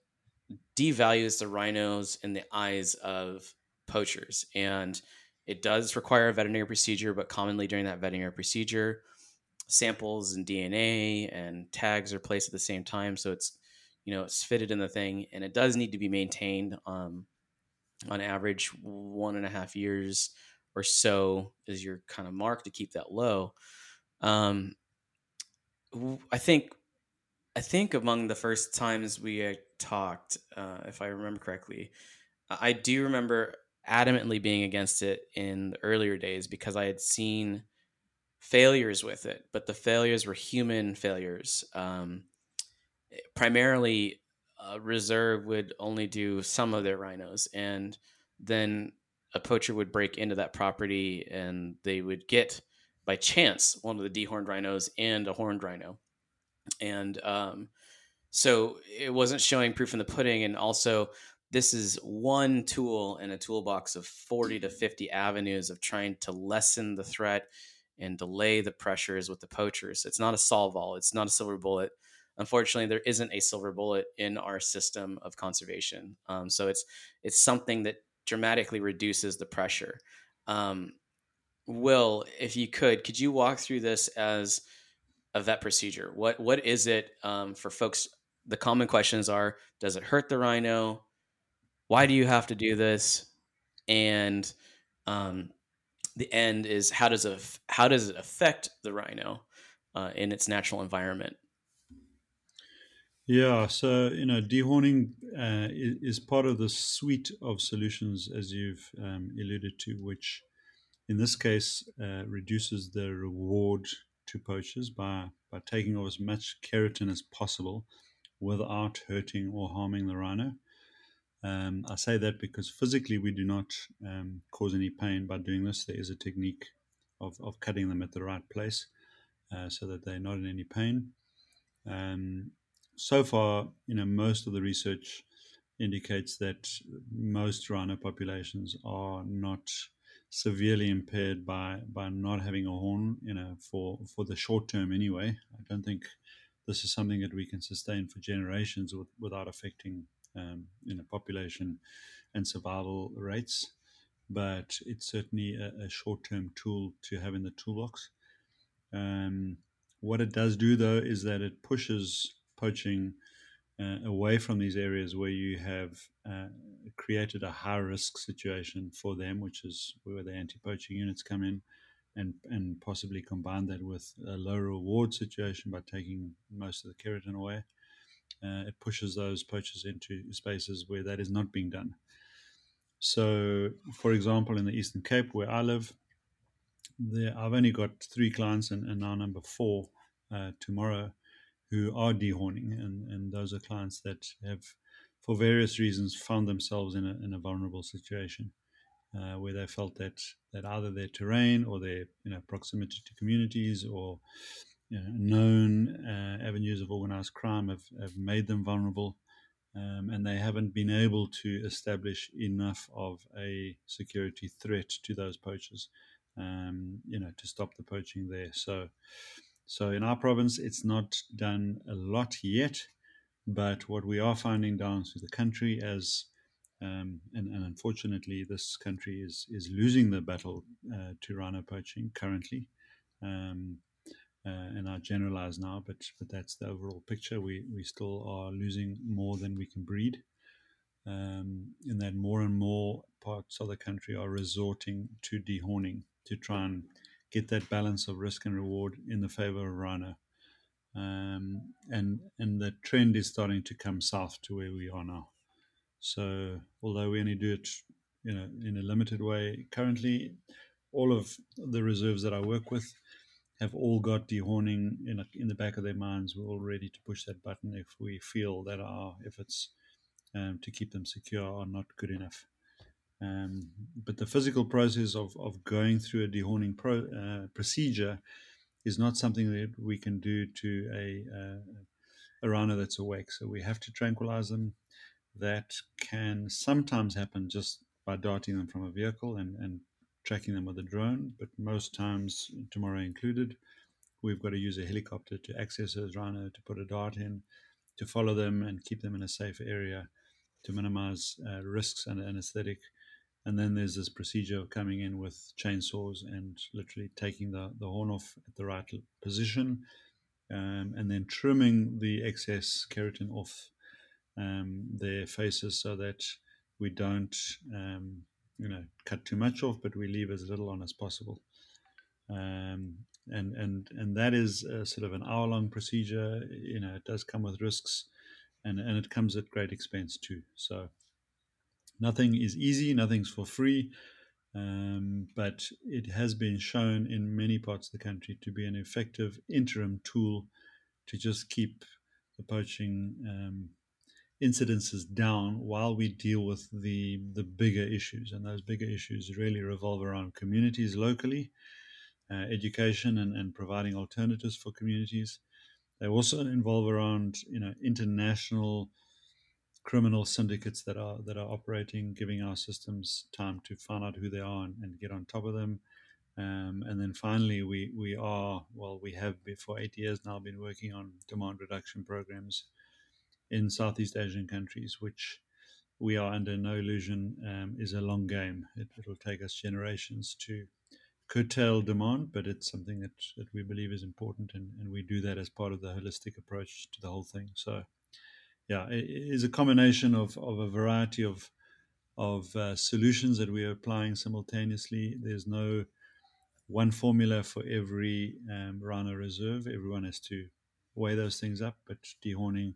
devalues the rhinos in the eyes of poachers. And it does require a veterinary procedure, but commonly during that veterinary procedure, samples and DNA and tags are placed at the same time. So it's, you know, it's fitted in the thing and it does need to be maintained um, on average one and a half years or so is your kind of mark to keep that low. Um, I think, I think among the first times we talked, uh, if I remember correctly, I do remember adamantly being against it in the earlier days because I had seen failures with it, but the failures were human failures. Um, primarily, a reserve would only do some of their rhinos, and then a poacher would break into that property and they would get by chance one of the dehorned rhinos and a horned rhino and um, so it wasn't showing proof in the pudding and also this is one tool in a toolbox of 40 to 50 avenues of trying to lessen the threat and delay the pressures with the poachers. It's not a solve all, it's not a silver bullet. Unfortunately, there isn't a silver bullet in our system of conservation. Um, so it's it's something that dramatically reduces the pressure. Um, Will, if you could, could you walk through this as a vet procedure? What what is it um, for folks? The common questions are: Does it hurt the rhino? why do you have to do this and um, the end is how does it how does it affect the rhino uh, in its natural environment yeah so you know dehorning uh, is, part of the suite of solutions as you've um, alluded to which in this case uh, reduces the reward to poachers by by taking off as much keratin as possible without hurting or harming the rhino um, I say that because physically we do not um, cause any pain by doing this. There is a technique of, of cutting them at the right place uh, so that they're not in any pain. Um, so far, you know, most of the research indicates that most rhino populations are not severely impaired by by not having a horn, you know, for for the short term anyway. I don't think this is something that we can sustain for generations with, without affecting um, you know population and survival rates, but it's certainly a, a short-term tool to have in the toolbox. Um, what it does do, though, is that it pushes poaching uh, away from these areas where you have uh, created a high risk situation for them, which is where the anti poaching units come in, and, and possibly combine that with a low reward situation by taking most of the keratin away uh, it pushes those poachers into spaces where that is not being done. So, for example, in the Eastern Cape, where I live, there I've only got three clients, and, and now number four uh, tomorrow, who are dehorning, and, and those are clients that have for various reasons, found themselves in a, in a vulnerable situation uh, where they felt that, that either their terrain or their you know, proximity to communities or you know, known uh, avenues of organized crime have, have made them vulnerable. Um, and they haven't been able to establish enough of a security threat to those poachers, um, you know, to stop the poaching there. So, so in our province, it's not done a lot yet, but what we are finding down through the country as um, and, and, unfortunately, this country is is losing the battle uh, to rhino poaching currently. Um, uh, and I generalize now, but but that's the overall picture. We we still are losing more than we can breed, um, in that more and more parts of the country are resorting to dehorning to try and get that balance of risk and reward in the favor of rhino. Um, and and the trend is starting to come south to where we are now. So although we only do it, you know, in a limited way currently, all of the reserves that I work with have all got dehorning in a, in the back of their minds. We're all ready to push that button if we feel that our efforts um, to keep them secure are not good enough. Um, but the physical process of, of going through a dehorning pro, uh, procedure is not something that we can do to a, uh, a rhino that's awake. So we have to tranquilize them. That can sometimes happen just by darting them from a vehicle and, and tracking them with a drone, but most times, tomorrow included, we've got to use a helicopter to access those rhino, to put a dart in, to follow them and keep them in a safe area to minimize uh, risks and anesthetic. And then there's this procedure of coming in with chainsaws and literally taking the, the horn off at the right position um, and then trimming the excess keratin off um, their faces so that we don't um, you know cut too much off, but we leave as little on as possible. Um, and and and that is sort of an hour long procedure. You know, it does come with risks, and and it comes at great expense too. So nothing is easy, nothing's for free. Um, but it has been shown in many parts of the country to be an effective interim tool to just keep the poaching um, incidences down while we deal with the the bigger issues and those bigger issues really revolve around communities locally uh, education and, and providing alternatives for communities they also involve around you know international criminal syndicates that are that are operating giving our systems time to find out who they are and, and get on top of them um, and then finally, we, we are, well, we have for eight years now been working on demand reduction programs in Southeast Asian countries, which we are under no illusion um, is a long game. It, will take us generations to curtail demand, but it's something that, that we believe is important, and, and we do that as part of the holistic approach to the whole thing. So, yeah, it is a combination of, of a variety of of uh, solutions that we are applying simultaneously. There's no one formula for every um, rhino reserve. Everyone has to weigh those things up, but dehorning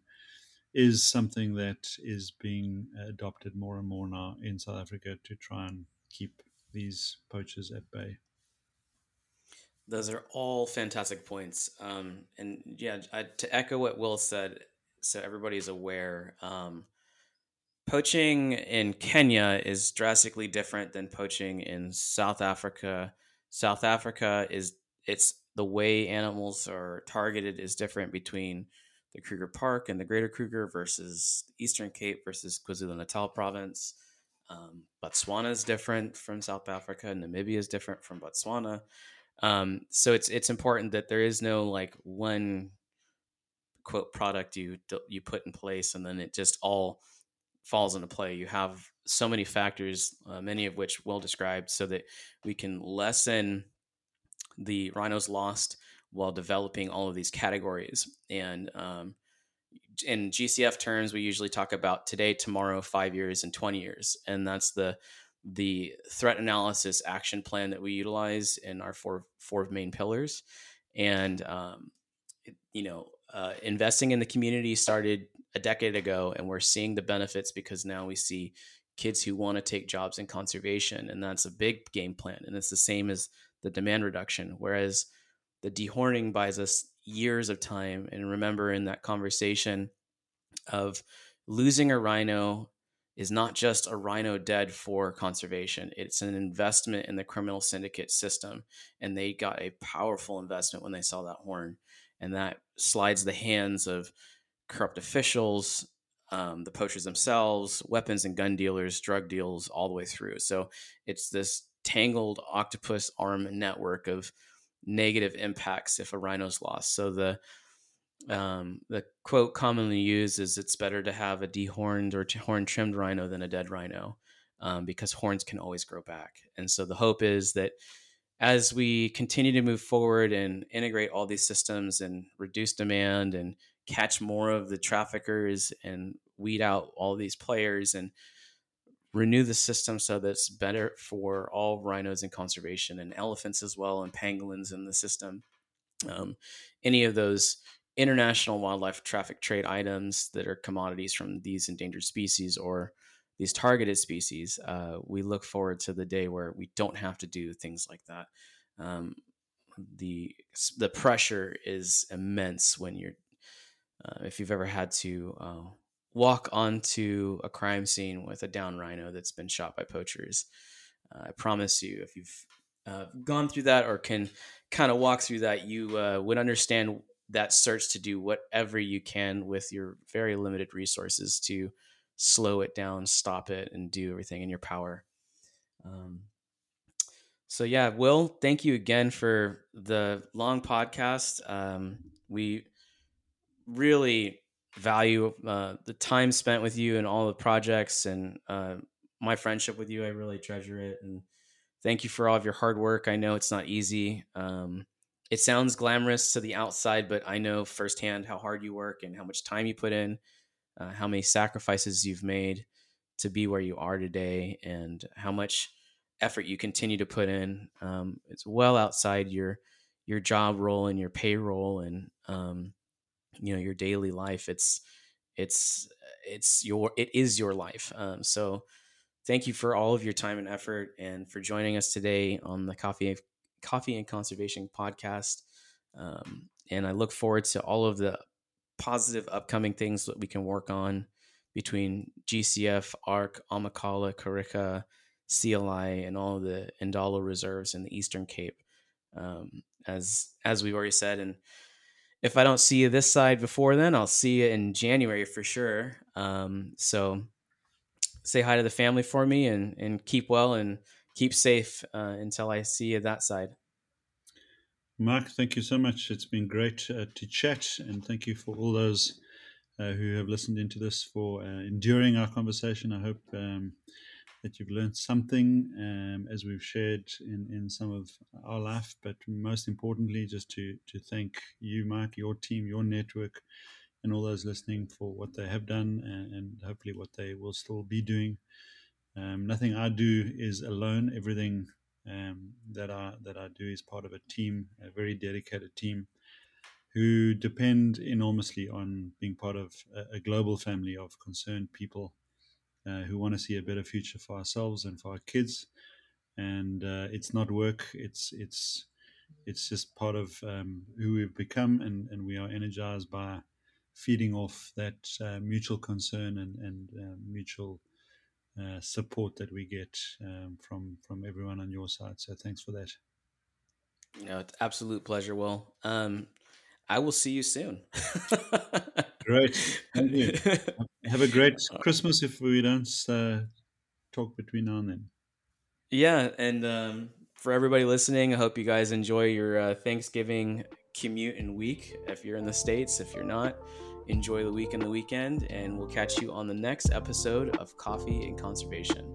is something that is being adopted more and more now in South Africa to try and keep these poachers at bay. Those are all fantastic points. Um, and yeah, I, to echo what Will said, so everybody's aware, um, poaching in Kenya is drastically different than poaching in South Africa. South Africa is it's the way animals are targeted is different between the Kruger Park and the Greater Kruger versus Eastern Cape versus KwaZulu Natal province. Um, Botswana is different from South Africa. Namibia is different from Botswana. Um, so it's it's important that there is no like one quote product you you put in place and then it just all falls into play. You have so many factors, uh, many of which well described, so that we can lessen the rhinos lost while developing all of these categories. And um, in GCF terms, we usually talk about today, tomorrow, five years, and 20 years. And that's the the threat analysis action plan that we utilize in our four four main pillars. And um, you know, uh, investing in the community started a decade ago, and we're seeing the benefits because now we see kids who want to take jobs in conservation, and that's a big game plan. And it's the same as the demand reduction. Whereas the dehorning buys us years of time. And remember in that conversation of losing a rhino is not just a rhino dead for conservation. It's an investment in the criminal syndicate system. And they got a powerful investment when they saw that horn. And that slides the hands of corrupt officials, um, the poachers themselves, weapons and gun dealers, drug deals, all the way through. So it's this tangled octopus arm network of negative impacts if a rhino's lost. So the um, the quote commonly used is it's better to have a dehorned or horn trimmed rhino than a dead rhino um, because horns can always grow back. And so the hope is that as we continue to move forward and integrate all these systems and reduce demand and catch more of the traffickers and weed out all these players and renew the system so that it's better for all rhinos in conservation and elephants as well and pangolins in the system. Um, any of those international wildlife traffic trade items that are commodities from these endangered species or these targeted species, uh, we look forward to the day where we don't have to do things like that. Um, the the pressure is immense when you're uh, if you've ever had to uh, walk onto a crime scene with a down rhino that's been shot by poachers. Uh, I promise you, if you've uh, gone through that or can kind of walk through that, you uh, would understand that search to do whatever you can with your very limited resources to slow it down, stop it, and do everything in your power. Um, so yeah, Will, thank you again for the long podcast. Um, we really value uh, the time spent with you and all the projects and uh, my friendship with you. I really treasure it, and thank you for all of your hard work. I know it's not easy. Um, it sounds glamorous to the outside, but I know firsthand how hard you work and how much time you put in, uh, how many sacrifices you've made to be where you are today, and how much effort you continue to put in. Um, it's well outside your your job role and your payroll and um, you know your daily life. It's it's it's your it is your life. Um, so thank you for all of your time and effort and for joining us today on the coffee Coffee and Conservation podcast. Um, and I look forward to all of the positive upcoming things that we can work on between GCF, ARC, Amakhala, Kariega, CLI, and all the Indalo reserves in the Eastern Cape. Um, as as we've already said, and if I don't see you this side before then, I'll see you in January for sure. Um, so say hi to the family for me and and keep well and keep safe uh, until I see you that side. Mark, thank you so much. It's been great uh, to chat, and thank you for all those uh, who have listened into this for uh, enduring our conversation. I hope um, that you've learned something um, as we've shared in, in some of our life, but most importantly, just to, to thank you, Mark, your team, your network, and all those listening for what they have done and, and hopefully what they will still be doing. Um, nothing I do is alone. Everything um, that I that I do is part of a team, a very dedicated team, who depend enormously on being part of a, a global family of concerned people uh, who want to see a better future for ourselves and for our kids. And uh, it's not work; it's it's it's just part of um, who we've become, and, and we are energized by feeding off that uh, mutual concern and and uh, mutual uh, support that we get um, from from everyone on your side. So thanks for that. You know, it's absolute pleasure. Will um, I will see you soon. great, you. Have a great Christmas if we don't uh, talk between now and then. Yeah, and um, for everybody listening, I hope you guys enjoy your uh, Thanksgiving commute and week. If you're in the states, if you're not enjoy the week and the weekend, and we'll catch you on the next episode of Coffee and Conservation.